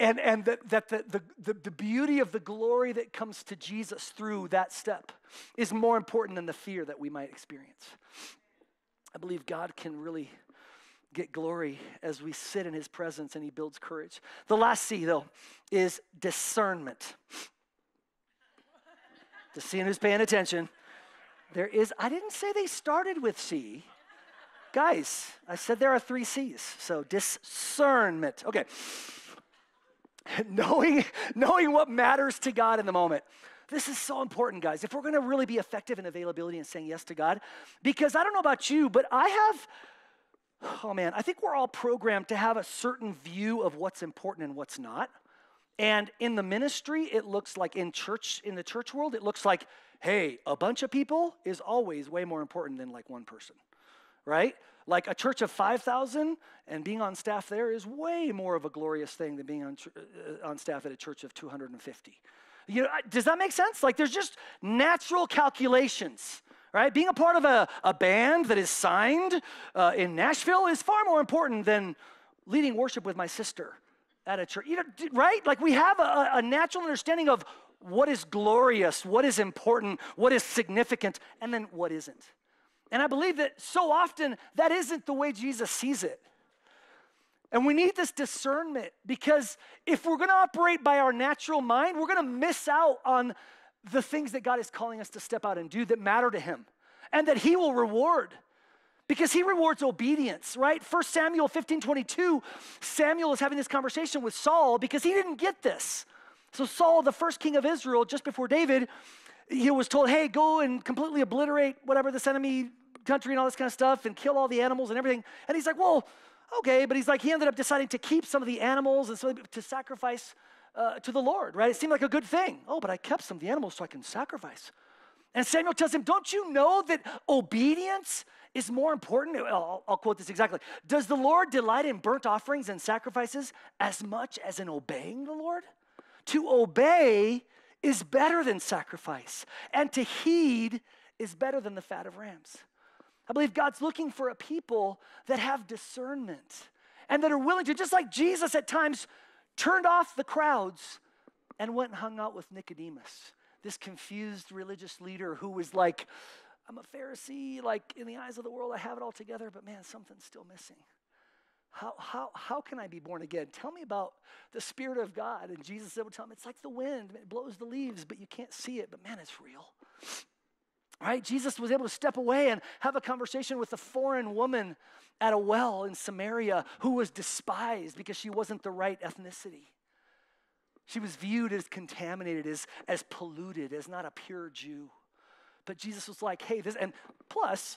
And, and that, that the, the, the, the beauty of the glory that comes to Jesus through that step is more important than the fear that we might experience. I believe God can really get glory as we sit in his presence and he builds courage. The last C, though, is discernment. The seeing who's paying attention. There is, I didn't say they started with C. Guys, I said there are three C's. So discernment. Okay. knowing, knowing what matters to God in the moment. This is so important, guys. If we're to really be effective in availability and saying yes to God, because I don't know about you, but I have, oh man, I think we're all programmed to have a certain view of what's important and what's not. And in the ministry, it looks like in church, in the church world, it looks like, hey, a bunch of people is always way more important than like one person, right? Like a church of 5,000 and being on staff there is way more of a glorious thing than being on, uh, on staff at a church of 250. You know, does that make sense? Like there's just natural calculations right? Being a part of a, a band that is signed uh, in Nashville is far more important than leading worship with my sister at a church. You know, right? Like we have a, a natural understanding of what is glorious, what is important, what is significant, and then what isn't. And I believe that so often that isn't the way Jesus sees it. And we need this discernment because if we're going to operate by our natural mind, we're going to miss out on the things that God is calling us to step out and do that matter to Him and that He will reward because he rewards obedience, right? 1 Samuel 15 22, Samuel is having this conversation with Saul because he didn't get this. So, Saul, the first king of Israel, just before David, he was told, hey, go and completely obliterate whatever this enemy country and all this kind of stuff and kill all the animals and everything. And he's like, well, okay. But he's like, he ended up deciding to keep some of the animals and so to sacrifice uh, to the Lord, right? It seemed like a good thing. Oh, but I kept some of the animals so I can sacrifice. And Samuel tells him, don't you know that obedience is more important. I'll, I'll, quote this exactly. Does the Lord delight in burnt offerings and sacrifices as much as in obeying the Lord? To obey is better than sacrifice, and to heed is better than the fat of rams. I believe God's looking for a people that have discernment and that are willing to, just like Jesus at times turned off the crowds and went and hung out with Nicodemus, this confused religious leader who was like, I'm a Pharisee, like in the eyes of the world, I have it all together, but man, something's still missing. How, how, how can I be born again? Tell me about the Spirit of God. And Jesus said, well, tell him it's like the wind. It blows the leaves, but you can't see it, but man, it's real. Right? Jesus was able to step away and have a conversation with a foreign woman at a well in Samaria who was despised because she wasn't the right ethnicity. She was viewed as contaminated, as, as polluted, as not a pure Jew. But Jesus was like, hey, this, and plus,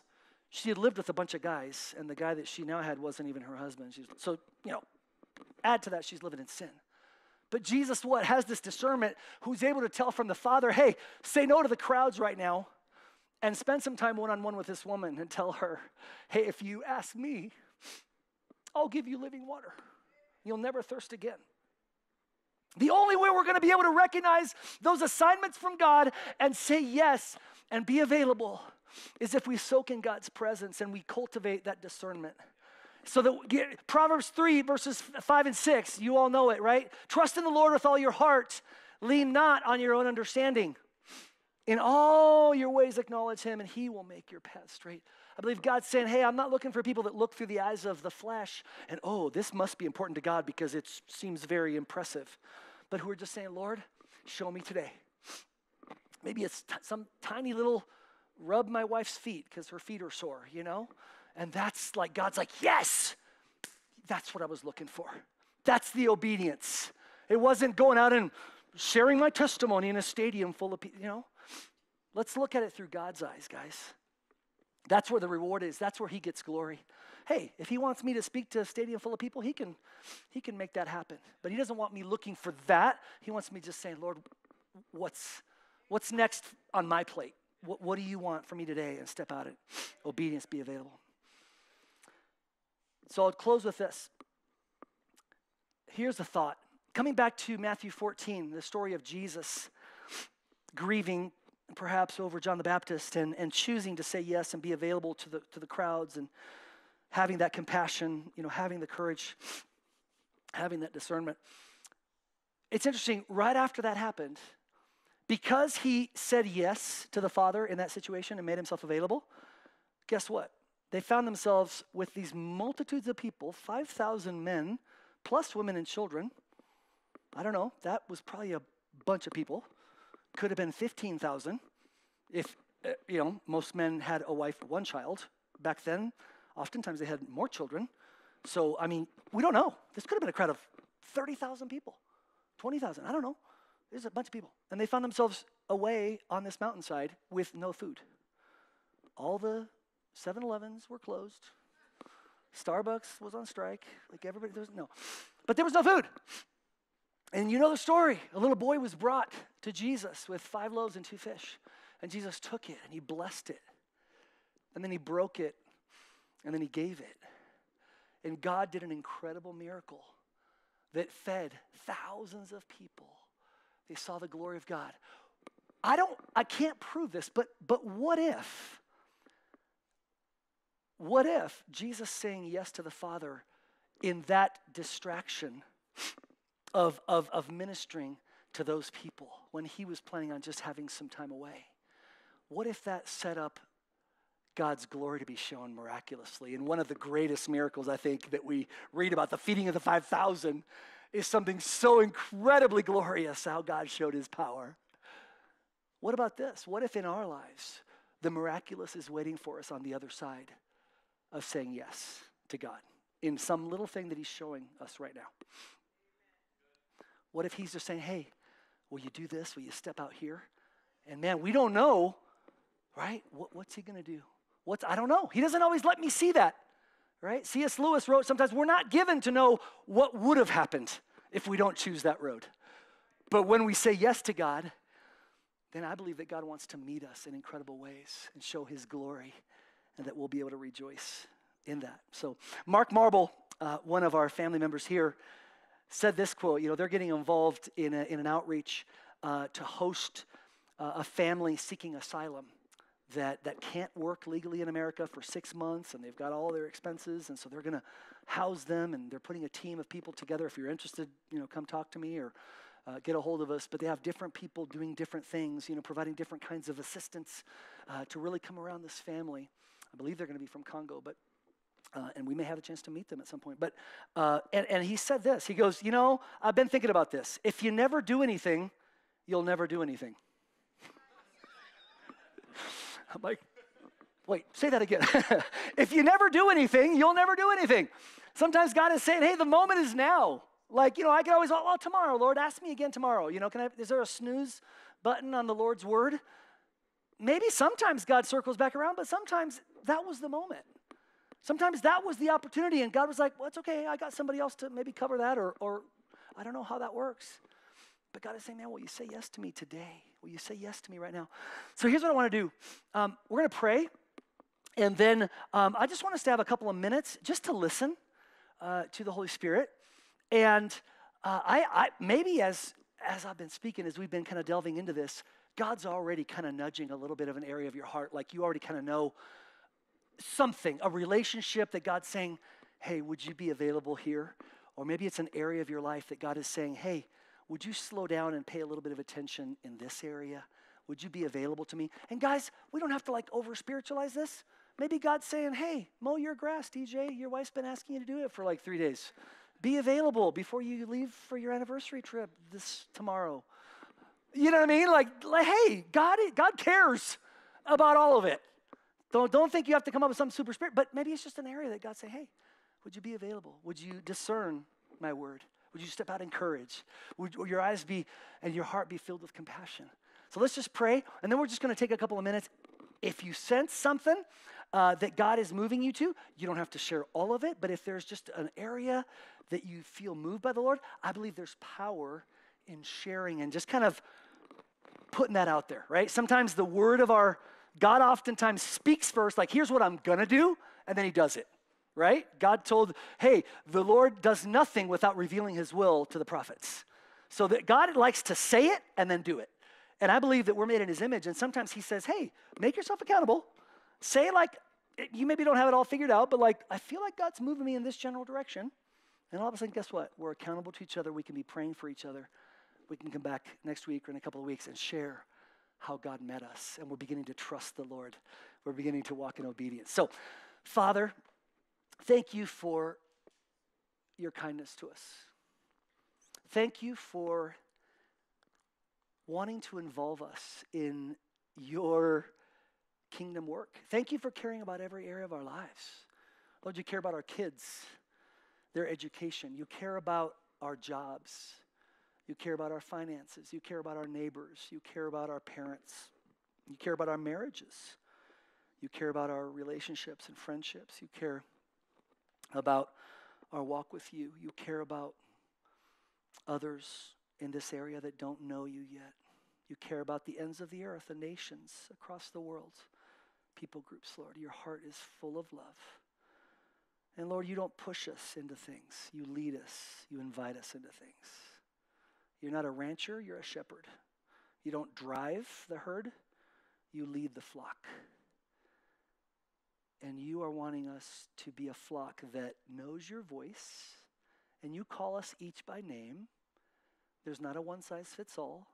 she had lived with a bunch of guys, and the guy that she now had wasn't even her husband. She's, so, you know, add to that, she's living in sin. But Jesus, what, has this discernment who's able to tell from the Father, hey, say no to the crowds right now and spend some time one on one with this woman and tell her, hey, if you ask me, I'll give you living water. You'll never thirst again. The only way we're going to be able to recognize those assignments from God and say yes and be available is if we soak in God's presence and we cultivate that discernment. So that Proverbs 3, verses 5 and 6, you all know it, right? Trust in the Lord with all your heart, lean not on your own understanding. In all your ways, acknowledge him, and he will make your path straight. I believe God's saying, Hey, I'm not looking for people that look through the eyes of the flesh and, oh, this must be important to God because it seems very impressive. But who are just saying, Lord, show me today. Maybe it's t- some tiny little rub my wife's feet because her feet are sore, you know? And that's like, God's like, Yes, that's what I was looking for. That's the obedience. It wasn't going out and sharing my testimony in a stadium full of people, you know? Let's look at it through God's eyes, guys. That's where the reward is. That's where he gets glory. Hey, if he wants me to speak to a stadium full of people, he can he can make that happen. But he doesn't want me looking for that. He wants me just saying, "Lord, what's What's next on my plate? What, what do you want from me today? And step out and obedience be available. So I'll close with this. Here's a thought. Coming back to Matthew 14, the story of Jesus grieving perhaps over John the Baptist and, and choosing to say yes and be available to the, to the crowds and having that compassion, you know, having the courage, having that discernment. It's interesting, right after that happened, because he said yes to the Father in that situation and made himself available, guess what? They found themselves with these multitudes of people 5,000 men, plus women and children. I don't know, that was probably a bunch of people could have been 15,000 if, uh, you know, most men had a wife, one child. Back then, oftentimes they had more children. So, I mean, we don't know. This could have been a crowd of 30,000 people, 20,000, I don't know. There's a bunch of people. And they found themselves away on this mountainside with no food. All the 7 Elevens were closed. Starbucks was on strike. Like everybody, there was no. But there was no food. And you know the story. A little boy was brought to Jesus with five loaves and two fish. And Jesus took it and he blessed it. And then he broke it and then he gave it. And God did an incredible miracle that fed thousands of people. They saw the glory of God. I don't I can't prove this, but but what if what if Jesus saying yes to the Father in that distraction of, of, of ministering to those people when he was planning on just having some time away. What if that set up God's glory to be shown miraculously? And one of the greatest miracles, I think, that we read about, the feeding of the 5,000, is something so incredibly glorious how God showed his power. What about this? What if in our lives the miraculous is waiting for us on the other side of saying yes to God in some little thing that he's showing us right now? What if he's just saying, hey, will you do this? Will you step out here? And man, we don't know, right? What, what's he going to do? What's, I don't know. He doesn't always let me see that, right? C.S. Lewis wrote sometimes we're not given to know what would have happened if we don't choose that road. But when we say yes to God, then I believe that God wants to meet us in incredible ways and show his glory, and that we'll be able to rejoice in that. So, Mark Marble, uh, one of our family members here, said this quote you know, they're getting involved in, a, in an outreach uh, to host uh, a family seeking asylum that, that can't work legally in America for six months and they've got all their expenses and so they're going to house them and they're putting a team of people together. If you're interested, you know, come talk to me or uh, get a hold of us. But they have different people doing different things, you know, providing different kinds of assistance uh, to really come around this family. I believe they're going to be from Congo, but uh, and we may have a chance to meet them at some point. But, uh, and, and he said this He goes, You know, I've been thinking about this. If you never do anything, you'll never do anything. I'm like, Wait, say that again. if you never do anything, you'll never do anything. Sometimes God is saying, Hey, the moment is now. Like, you know, I can always, oh, well, tomorrow, Lord, ask me again tomorrow. You know, can I, is there a snooze button on the Lord's word? Maybe sometimes God circles back around, but sometimes that was the moment. Sometimes that was the opportunity, and God was like, well, it's okay. I got somebody else to maybe cover that, or, or I don't know how that works. But God is saying, man, will you say yes to me today? Will you say yes to me right now? So here's what I want to do um, we're going to pray, and then um, I just want us to have a couple of minutes just to listen uh, to the Holy Spirit. And uh, I, I maybe as as I've been speaking, as we've been kind of delving into this, God's already kind of nudging a little bit of an area of your heart, like you already kind of know something, a relationship that God's saying, hey, would you be available here? Or maybe it's an area of your life that God is saying, hey, would you slow down and pay a little bit of attention in this area? Would you be available to me? And guys, we don't have to like over spiritualize this. Maybe God's saying, hey, mow your grass, DJ. Your wife's been asking you to do it for like three days. Be available before you leave for your anniversary trip this tomorrow. You know what I mean? Like, like hey, God, God cares about all of it. Don't, don't think you have to come up with some super spirit, but maybe it's just an area that God say, hey, would you be available? Would you discern my word? Would you step out in courage? Would, your eyes be and your heart be filled with compassion? So let's just pray, and then we're just going to take a couple of minutes. If you sense something uh, that God is moving you to, you don't have to share all of it, but if there's just an area that you feel moved by the Lord, I believe there's power in sharing and just kind of putting that out there, right? Sometimes the word of our God oftentimes speaks first, like, here's what I'm gonna do, and then he does it, right? God told, hey, the Lord does nothing without revealing his will to the prophets. So that God likes to say it and then do it. And I believe that we're made in his image, and sometimes he says, hey, make yourself accountable. Say, like, you maybe don't have it all figured out, but like, I feel like God's moving me in this general direction. And all of a sudden, guess what? We're accountable to each other. We can be praying for each other. We can come back next week or in a couple of weeks and share how God met us. And we're beginning to trust the Lord. We're beginning to walk in obedience. So, Father, thank you for your kindness to us. Thank you for wanting to involve us in your kingdom work. Thank you for caring about every area of our lives. Lord, you care about our kids their education. You care about our jobs. You care about our finances. You care about our neighbors. You care about our parents. You care about our marriages. You care about our relationships and friendships. You care about our walk with you. You care about others in this area that don't know you yet. You care about the ends of the earth, the nations across the world, people groups, Lord. Your heart is full of love. And Lord, you don't push us into things. You lead us, you invite us into things. You're not a rancher, you're a shepherd. You don't drive the herd, you lead the flock. And you are wanting us to be a flock that knows your voice, and you call us each by name. There's not a one size fits all.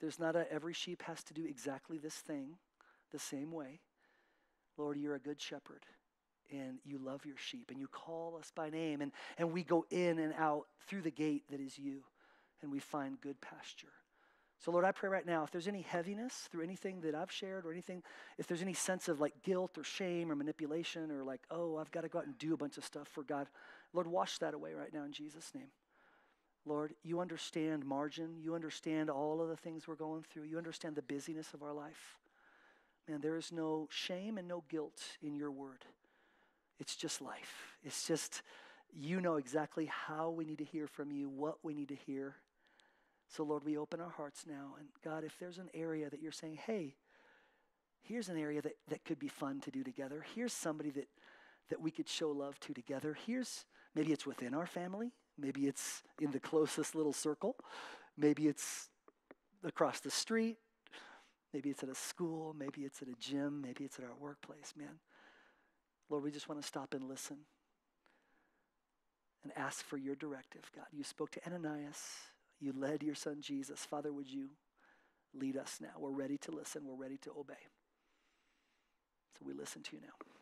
There's not a every sheep has to do exactly this thing the same way. Lord, you're a good shepherd and you love your sheep and you call us by name and, and we go in and out through the gate that is you and we find good pasture. So, Lord, I pray right now if there's any heaviness through anything that I've shared or anything, if there's any sense of like guilt or shame or manipulation or like, oh, I've got to go out and do a bunch of stuff for God, Lord, wash that away right now in Jesus' name. Lord, you understand margin. You understand all of the things we're going through. You understand the busyness of our life. Man, there is no shame and no guilt in your word. It's just life. It's just, you know exactly how we need to hear from you, what we need to hear. So, Lord, we open our hearts now. And God, if there's an area that you're saying, hey, here's an area that, that could be fun to do together, here's somebody that, that we could show love to together, here's maybe it's within our family, maybe it's in the closest little circle, maybe it's across the street, maybe it's at a school, maybe it's at a gym, maybe it's at our workplace, man. Lord, we just want to stop and listen and ask for your directive, God. You spoke to Ananias, you led your son Jesus. Father, would you lead us now? We're ready to listen, we're ready to obey. So we listen to you now.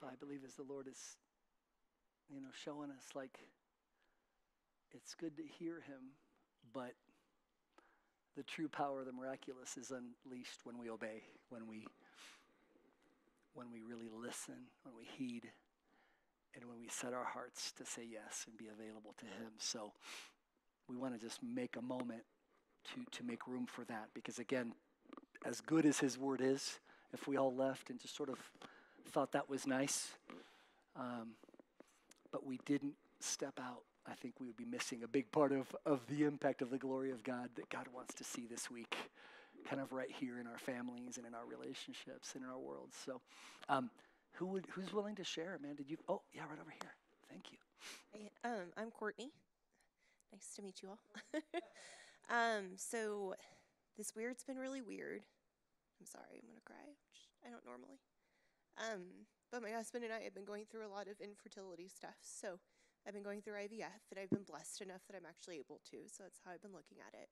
So I believe as the Lord is, you know, showing us like it's good to hear Him, but the true power of the miraculous is unleashed when we obey, when we when we really listen, when we heed, and when we set our hearts to say yes and be available to Him. So we want to just make a moment to, to make room for that because, again, as good as His word is, if we all left and just sort of thought that was nice, um, but we didn't step out, I think we would be missing a big part of, of the impact of the glory of God that God wants to see this week kind of right here in our families and in our relationships and in our world. So, um, who would who's willing to share, man? Did you? Oh, yeah, right over here. Thank you. Hey, um, I'm Courtney. Nice to meet you all. um, so this weird's been really weird. I'm sorry, I'm gonna cry, I don't normally. Um, but my husband and I have been going through a lot of infertility stuff. So I've been going through IVF, and I've been blessed enough that I'm actually able to. So that's how I've been looking at it.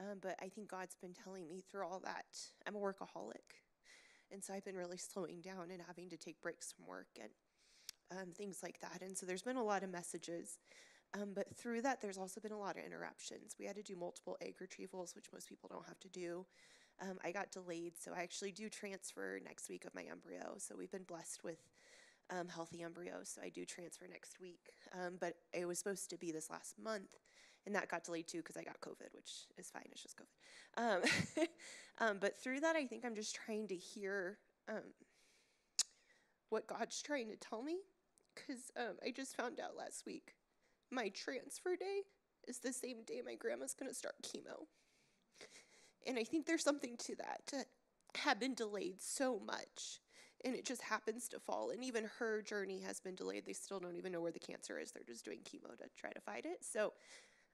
Um, but I think God's been telling me through all that I'm a workaholic. And so I've been really slowing down and having to take breaks from work and um, things like that. And so there's been a lot of messages. Um, but through that, there's also been a lot of interruptions. We had to do multiple egg retrievals, which most people don't have to do. Um, I got delayed, so I actually do transfer next week of my embryo. So we've been blessed with um, healthy embryos, so I do transfer next week. Um, but it was supposed to be this last month, and that got delayed too because I got COVID, which is fine. It's just COVID. Um, um, but through that, I think I'm just trying to hear um, what God's trying to tell me because I just found out last week my transfer day is the same day my grandma's going to start chemo. And I think there's something to that to have been delayed so much and it just happens to fall. And even her journey has been delayed. They still don't even know where the cancer is. They're just doing chemo to try to fight it. So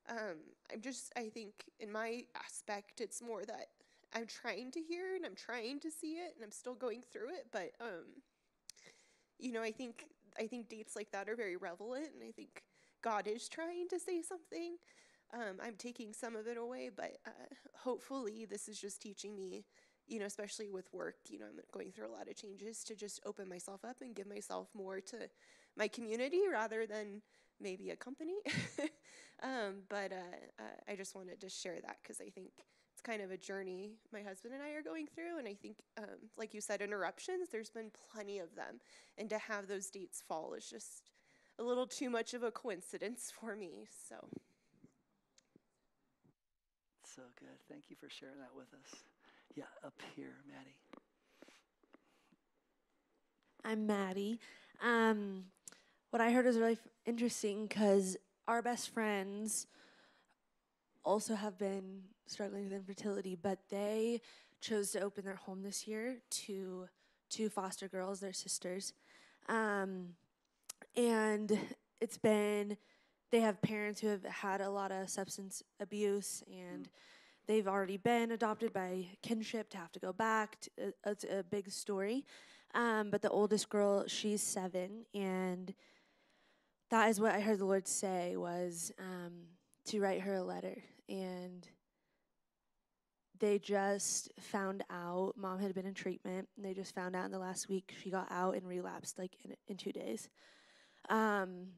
um, I'm just, I think in my aspect, it's more that I'm trying to hear and I'm trying to see it and I'm still going through it. But, um, you know, I think, I think dates like that are very relevant and I think God is trying to say something. Um, I'm taking some of it away, but uh, hopefully this is just teaching me, you know, especially with work, you know, I'm going through a lot of changes to just open myself up and give myself more to my community rather than maybe a company. um, but uh, I just wanted to share that because I think it's kind of a journey my husband and I are going through. And I think, um, like you said, interruptions, there's been plenty of them. And to have those dates fall is just a little too much of a coincidence for me. So. So good. Thank you for sharing that with us. Yeah, up here, Maddie. I'm Maddie. Um, what I heard was really f- interesting because our best friends also have been struggling with infertility, but they chose to open their home this year to two foster girls, their sisters. Um, and it's been, they have parents who have had a lot of substance abuse and they've already been adopted by kinship to have to go back. To, uh, it's a big story. Um, but the oldest girl, she's seven, and that is what I heard the Lord say was um, to write her a letter. And they just found out mom had been in treatment. And they just found out in the last week she got out and relapsed like in, in two days. Um,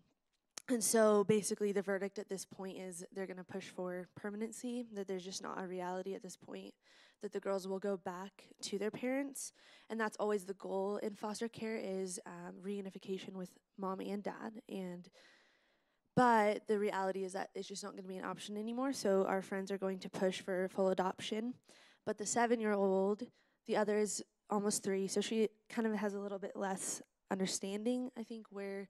and so basically, the verdict at this point is they're going to push for permanency, that there's just not a reality at this point that the girls will go back to their parents. And that's always the goal in foster care is um, reunification with mom and dad. And but the reality is that it's just not going to be an option anymore. So our friends are going to push for full adoption. But the seven-year-old, the other is almost three, so she kind of has a little bit less understanding. I think where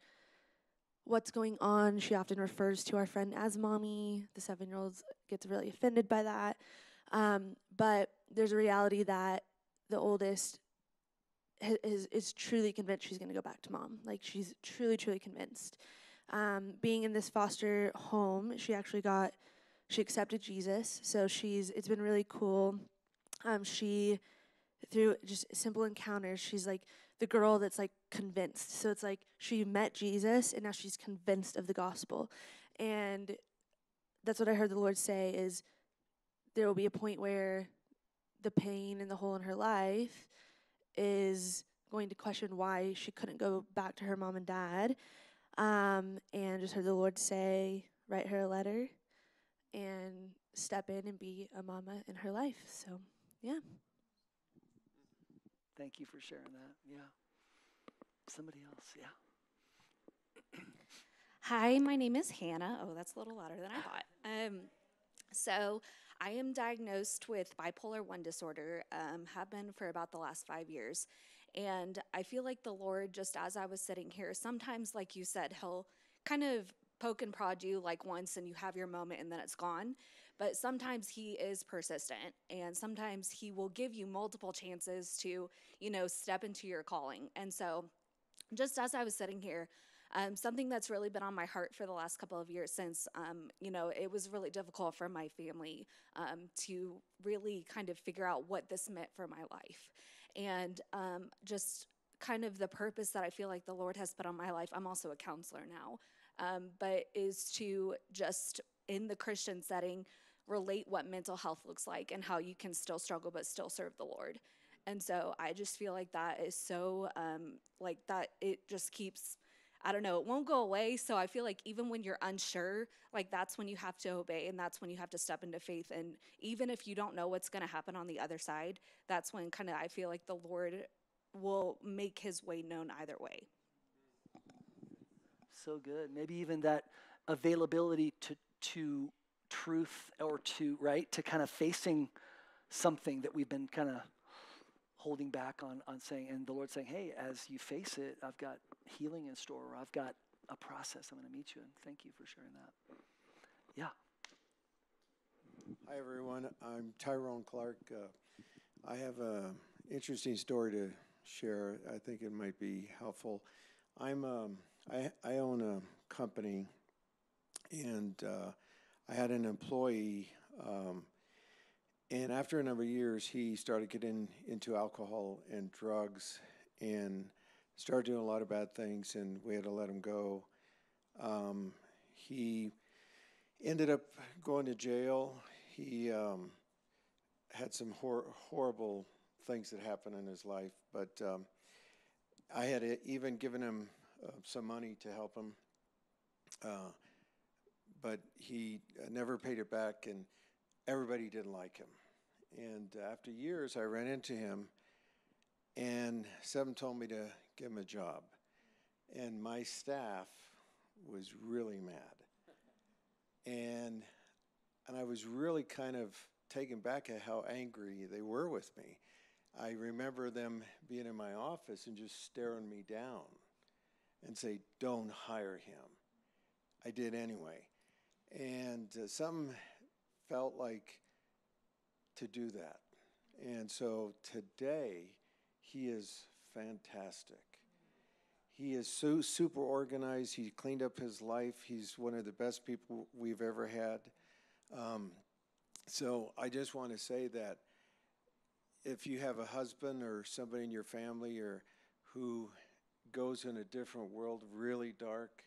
what's going on. She often refers to our friend as mommy. The seven year old gets really offended by that. Um, but there's a reality that the oldest is, is truly convinced she's going to go back to mom. Like she's truly, truly convinced. Um, being in this foster home, she actually got, she accepted Jesus. So she's, it's been really cool. Um, she, through just simple encounters, she's like the girl that's like convinced. So it's like she met Jesus and now she's convinced of the gospel. And that's what I heard the Lord say is there will be a point where the pain and the hole in her life is going to question why she couldn't go back to her mom and dad. Um, and just heard the Lord say, write her a letter and step in and be a mama in her life. So, yeah. Thank you for sharing that. Yeah. Somebody else, yeah. Hi, my name is Hannah. Oh, that's a little louder than I thought. Um, so, I am diagnosed with bipolar 1 disorder, um, have been for about the last five years. And I feel like the Lord, just as I was sitting here, sometimes, like you said, He'll kind of poke and prod you like once and you have your moment and then it's gone. But sometimes He is persistent and sometimes He will give you multiple chances to, you know, step into your calling. And so, just as I was sitting here, um, something that's really been on my heart for the last couple of years since, um, you know, it was really difficult for my family um, to really kind of figure out what this meant for my life. And um, just kind of the purpose that I feel like the Lord has put on my life. I'm also a counselor now, um, but is to just in the Christian setting relate what mental health looks like and how you can still struggle but still serve the Lord. And so I just feel like that is so, um, like that it just keeps I don't know, it won't go away. So I feel like even when you're unsure, like that's when you have to obey and that's when you have to step into faith. And even if you don't know what's going to happen on the other side, that's when kind of I feel like the Lord will make his way known either way. So good. Maybe even that availability to to truth or to right to kind of facing something that we've been kind of holding back on on saying and the Lord saying, "Hey, as you face it, I've got healing in store. Or I've got a process. I'm going to meet you." And thank you for sharing that. Yeah. Hi everyone. I'm Tyrone Clark. Uh, I have a interesting story to share. I think it might be helpful. I'm um, I, I own a company, and uh, I had an employee. Um, and after a number of years, he started getting into alcohol and drugs and started doing a lot of bad things, and we had to let him go. Um, he ended up going to jail. He um, had some hor- horrible things that happened in his life, but um, I had even given him uh, some money to help him, uh, but he uh, never paid it back, and everybody didn't like him. And after years, I ran into him, and Seven told me to give him a job. And my staff was really mad. And, and I was really kind of taken back at how angry they were with me. I remember them being in my office and just staring me down and say, Don't hire him. I did anyway. And uh, something felt like to do that. And so today, he is fantastic. He is so super organized. He cleaned up his life. He's one of the best people we've ever had. Um, so I just want to say that if you have a husband or somebody in your family or who goes in a different world, really dark,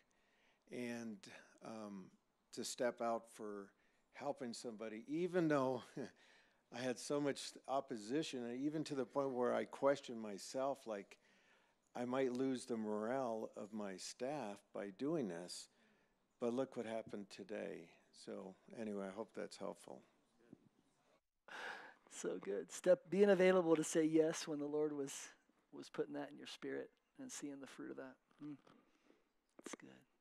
and um, to step out for helping somebody, even though I had so much opposition, and even to the point where I questioned myself, like I might lose the morale of my staff by doing this. But look what happened today. So anyway, I hope that's helpful. So good. Step being available to say yes when the Lord was was putting that in your spirit and seeing the fruit of that. Mm. That's good.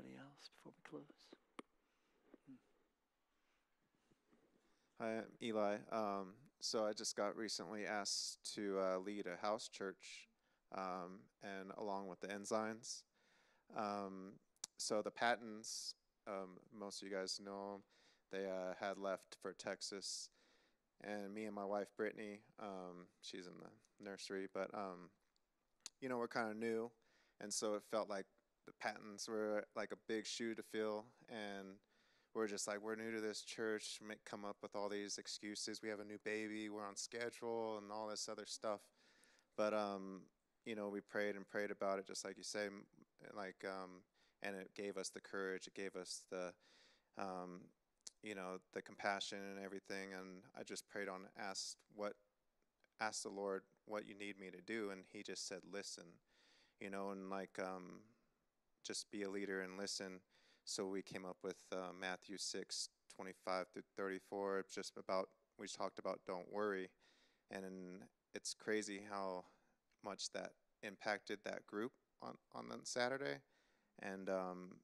Anybody else before we close? Hi, I'm Eli. Um, so I just got recently asked to uh, lead a house church, um, and along with the Ensigns. Um, so the Pattons, um, most of you guys know them. They uh, had left for Texas, and me and my wife Brittany, um, she's in the nursery, but um, you know we're kind of new, and so it felt like the Pattons were like a big shoe to fill, and we're just like we're new to this church make, come up with all these excuses. We have a new baby we're on schedule and all this other stuff. But um you know we prayed and prayed about it just like you say like um and it gave us the courage it gave us the um you know the compassion and everything and i just prayed on asked what asked the Lord what you need me to do, and He just said, listen, you know, and like um, just be a leader and listen. So we came up with uh, Matthew 6, 25 through 34, just about, we talked about don't worry. And it's crazy how much that impacted that group on, on that Saturday. And, um,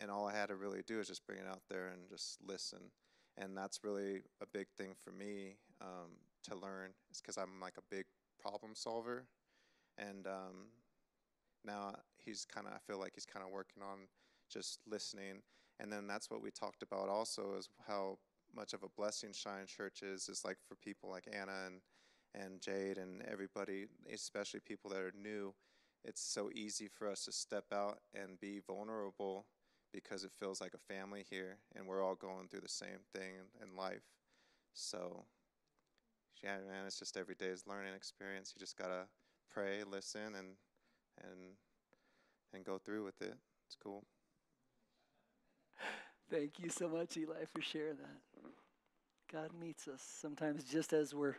and all I had to really do is just bring it out there and just listen. And that's really a big thing for me um, to learn, is because I'm like a big problem solver. And um, now he's kind of, I feel like he's kind of working on just listening. And then that's what we talked about also is how much of a blessing Shine Church is, is like for people like Anna and, and Jade and everybody, especially people that are new. It's so easy for us to step out and be vulnerable because it feels like a family here and we're all going through the same thing in, life. So, yeah, man, it's just every day's learning experience. You just gotta pray, listen, and and and go through with it. It's cool. Thank you so much, Eli, for sharing that. God meets us sometimes just as we're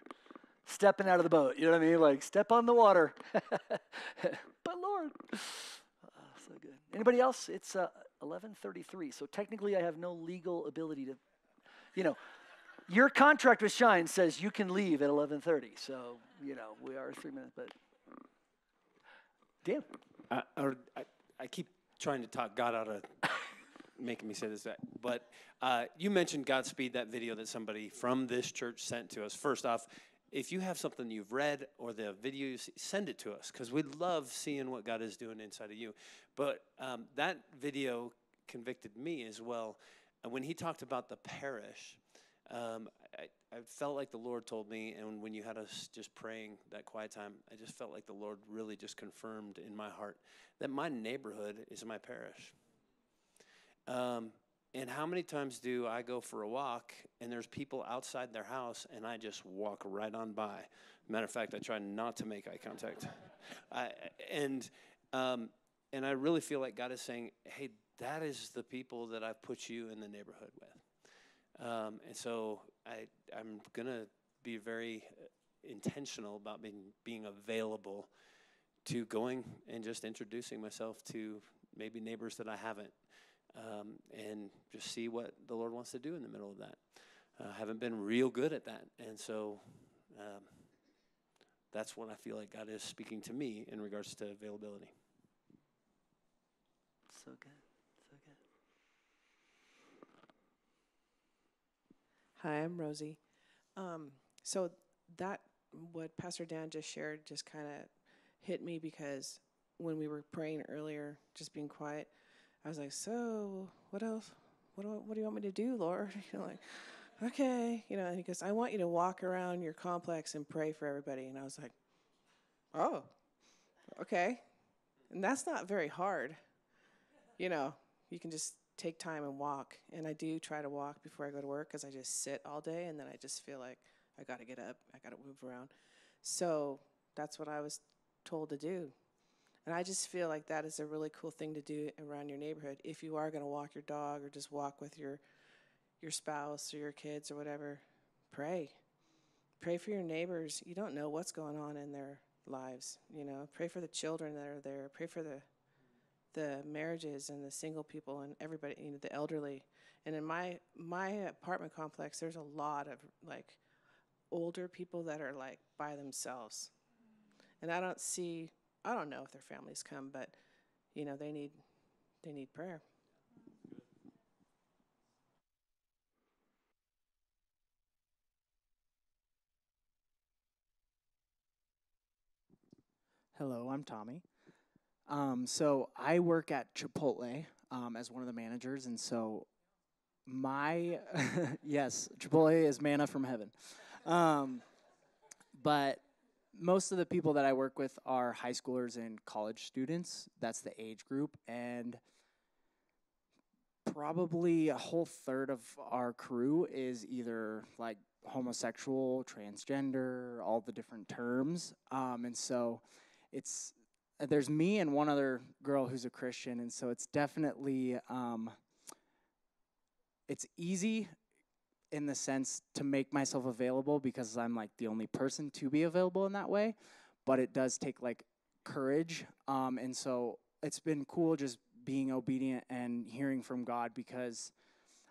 stepping out of the boat. You know what I mean? Like step on the water. but Lord, oh, so good. Anybody else? It's uh, 11:33. So technically, I have no legal ability to, you know, your contract with Shine says you can leave at 11:30. So you know we are three minutes, but Dan. Or I, I keep trying to talk God out of making me say this, but uh, you mentioned Godspeed, that video that somebody from this church sent to us. First off, if you have something you've read or the video you see, send it to us because we love seeing what God is doing inside of you. But um, that video convicted me as well. And when he talked about the parish, um, I, I, felt like the Lord told me, and when you had us just praying that quiet time, I just felt like the Lord really just confirmed in my heart that my neighborhood is my parish. Um, and how many times do I go for a walk and there's people outside their house and I just walk right on by? Matter of fact, I try not to make eye contact. I, and um, and I really feel like God is saying, "Hey, that is the people that I've put you in the neighborhood with." Um, and so I I'm gonna be very intentional about being being available to going and just introducing myself to maybe neighbors that I haven't um, and just see what the Lord wants to do in the middle of that. I uh, haven't been real good at that, and so um, that's when I feel like God is speaking to me in regards to availability. So good, so good. Hi, I'm Rosie. Um, so that what Pastor Dan just shared just kind of hit me because when we were praying earlier, just being quiet, I was like, so what else? What do, what do you want me to do, Lord? You know, like, okay, you know. And he goes, I want you to walk around your complex and pray for everybody. And I was like, oh, okay. And that's not very hard. You know, you can just take time and walk. And I do try to walk before I go to work because I just sit all day and then I just feel like I got to get up, I got to move around. So that's what I was told to do. And I just feel like that is a really cool thing to do around your neighborhood. If you are going to walk your dog or just walk with your your spouse or your kids or whatever, pray. Pray for your neighbors. You don't know what's going on in their lives, you know. Pray for the children that are there. Pray for the the marriages and the single people and everybody, you know, the elderly. And in my my apartment complex, there's a lot of like older people that are like by themselves. And I don't see I don't know if their families come, but you know, they need they need prayer. Hello, I'm Tommy. Um, so I work at Chipotle um, as one of the managers, and so my yes, Chipotle is manna from heaven. Um, but most of the people that I work with are high schoolers and college students. That's the age group. And probably a whole third of our crew is either like homosexual, transgender, all the different terms. Um, and so it's, there's me and one other girl who's a Christian. And so it's definitely, um, it's easy in the sense to make myself available because I'm like the only person to be available in that way. But it does take like courage. Um, and so it's been cool just being obedient and hearing from God because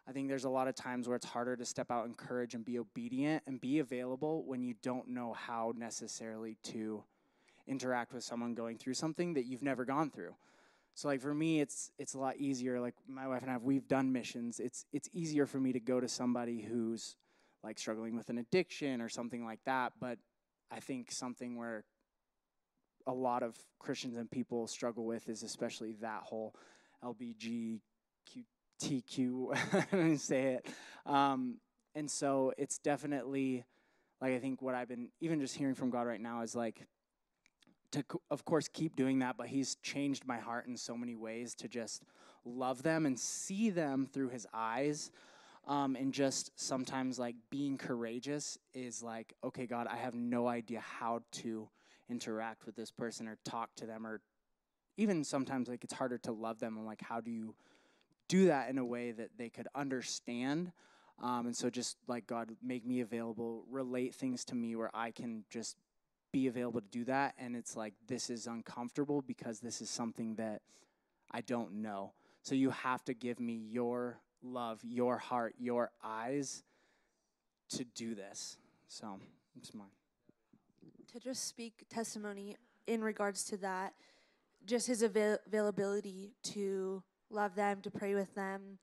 I think there's a lot of times where it's harder to step out in courage and be obedient and be available when you don't know how necessarily to interact with someone going through something that you've never gone through. So like for me it's it's a lot easier like my wife and I we've done missions. It's it's easier for me to go to somebody who's like struggling with an addiction or something like that, but I think something where a lot of Christians and people struggle with is especially that whole LBGTQ, say it. Um, and so it's definitely like I think what I've been even just hearing from God right now is like to of course keep doing that, but He's changed my heart in so many ways to just love them and see them through His eyes. Um, and just sometimes like being courageous is like, okay, God, I have no idea how to interact with this person or talk to them or even sometimes like it's harder to love them and like how do you do that in a way that they could understand um, and so just like god make me available relate things to me where i can just be available to do that and it's like this is uncomfortable because this is something that i don't know. So you have to give me your love your heart your eyes to do this. So it's mine. To just speak testimony in regards to that, just his avail- availability to love them, to pray with them.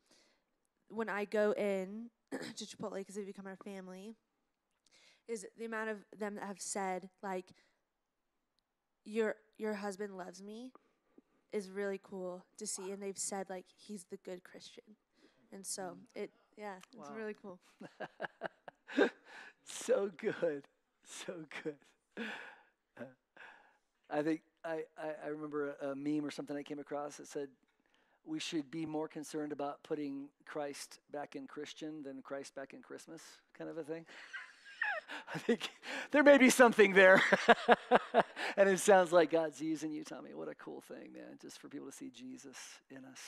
When I go in to Chipotle, because they become our family, is the amount of them that have said like, "Your your husband loves me," is really cool to see, and they've said like he's the good Christian, and so it yeah, it's really cool. so good, so good. I think I, I, I remember a, a meme or something I came across that said we should be more concerned about putting Christ back in Christian than Christ back in Christmas, kind of a thing. I think there may be something there. and it sounds like God's using you, Tommy. What a cool thing, man, just for people to see Jesus in us.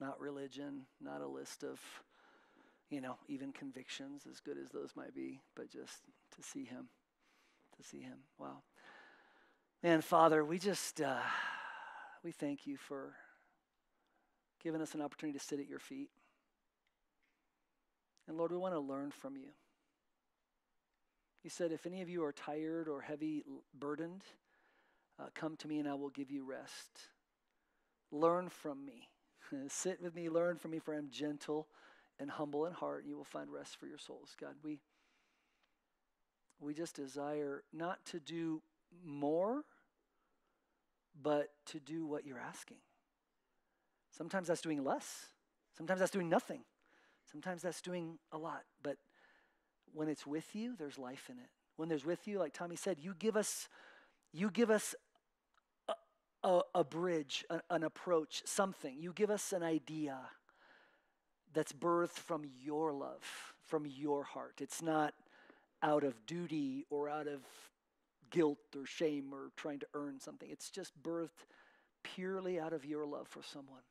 Not religion, not a list of, you know, even convictions, as good as those might be, but just to see Him. To see Him. Wow. Man, Father, we just, uh, we thank you for giving us an opportunity to sit at your feet. And Lord, we want to learn from you. You said, if any of you are tired or heavy burdened, uh, come to me and I will give you rest. Learn from me. Sit with me, learn from me, for I am gentle and humble in heart, and you will find rest for your souls. God, we, we just desire not to do more, but to do what you're asking. Sometimes that's doing less, sometimes that's doing nothing, sometimes that's doing a lot, but when it's with you, there's life in it. When there's with you, like Tommy said, you give us, you give us a, a, a bridge, an approach, something. You give us an idea that's birthed from your love, from your heart. It's not out of duty or out of guilt or shame or trying to earn something. It's just birthed purely out of your love for someone.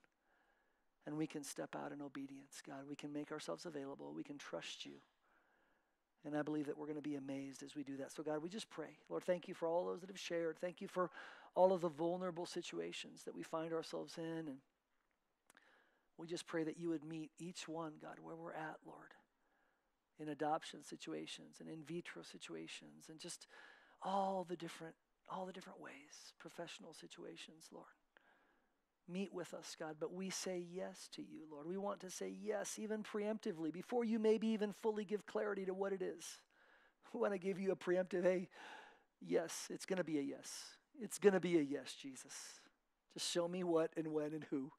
And we can step out in obedience, God. We can make ourselves available. We can trust you. And I believe that we're going to be amazed as we do that. So, God, we just pray. Lord, thank you for all those that have shared. Thank you for all of the vulnerable situations that we find ourselves in. And we just pray that you would meet each one, God, where we're at, Lord, in adoption situations and in vitro situations and just all the different all the different ways, professional situations, Lord. Meet with us, God, but we say yes to you, Lord. We want to say yes, even preemptively, before you maybe even fully give clarity to what it is. We want to give you a preemptive, hey, yes, it's going to be a yes. It's going to be a yes, Jesus. Just show me what and when and who.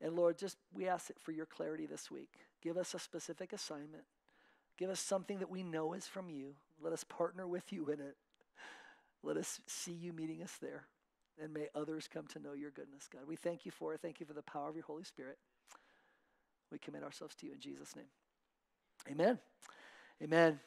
And Lord, just we ask it for your clarity this week. Give us a specific assignment. Give us something that we know is from you. Let us partner with you in it. Let us see you meeting us there. And may others come to know your goodness, God. We thank you for it. Thank you for the power of your Holy Spirit. We commit ourselves to you in Jesus' name. Amen. Amen.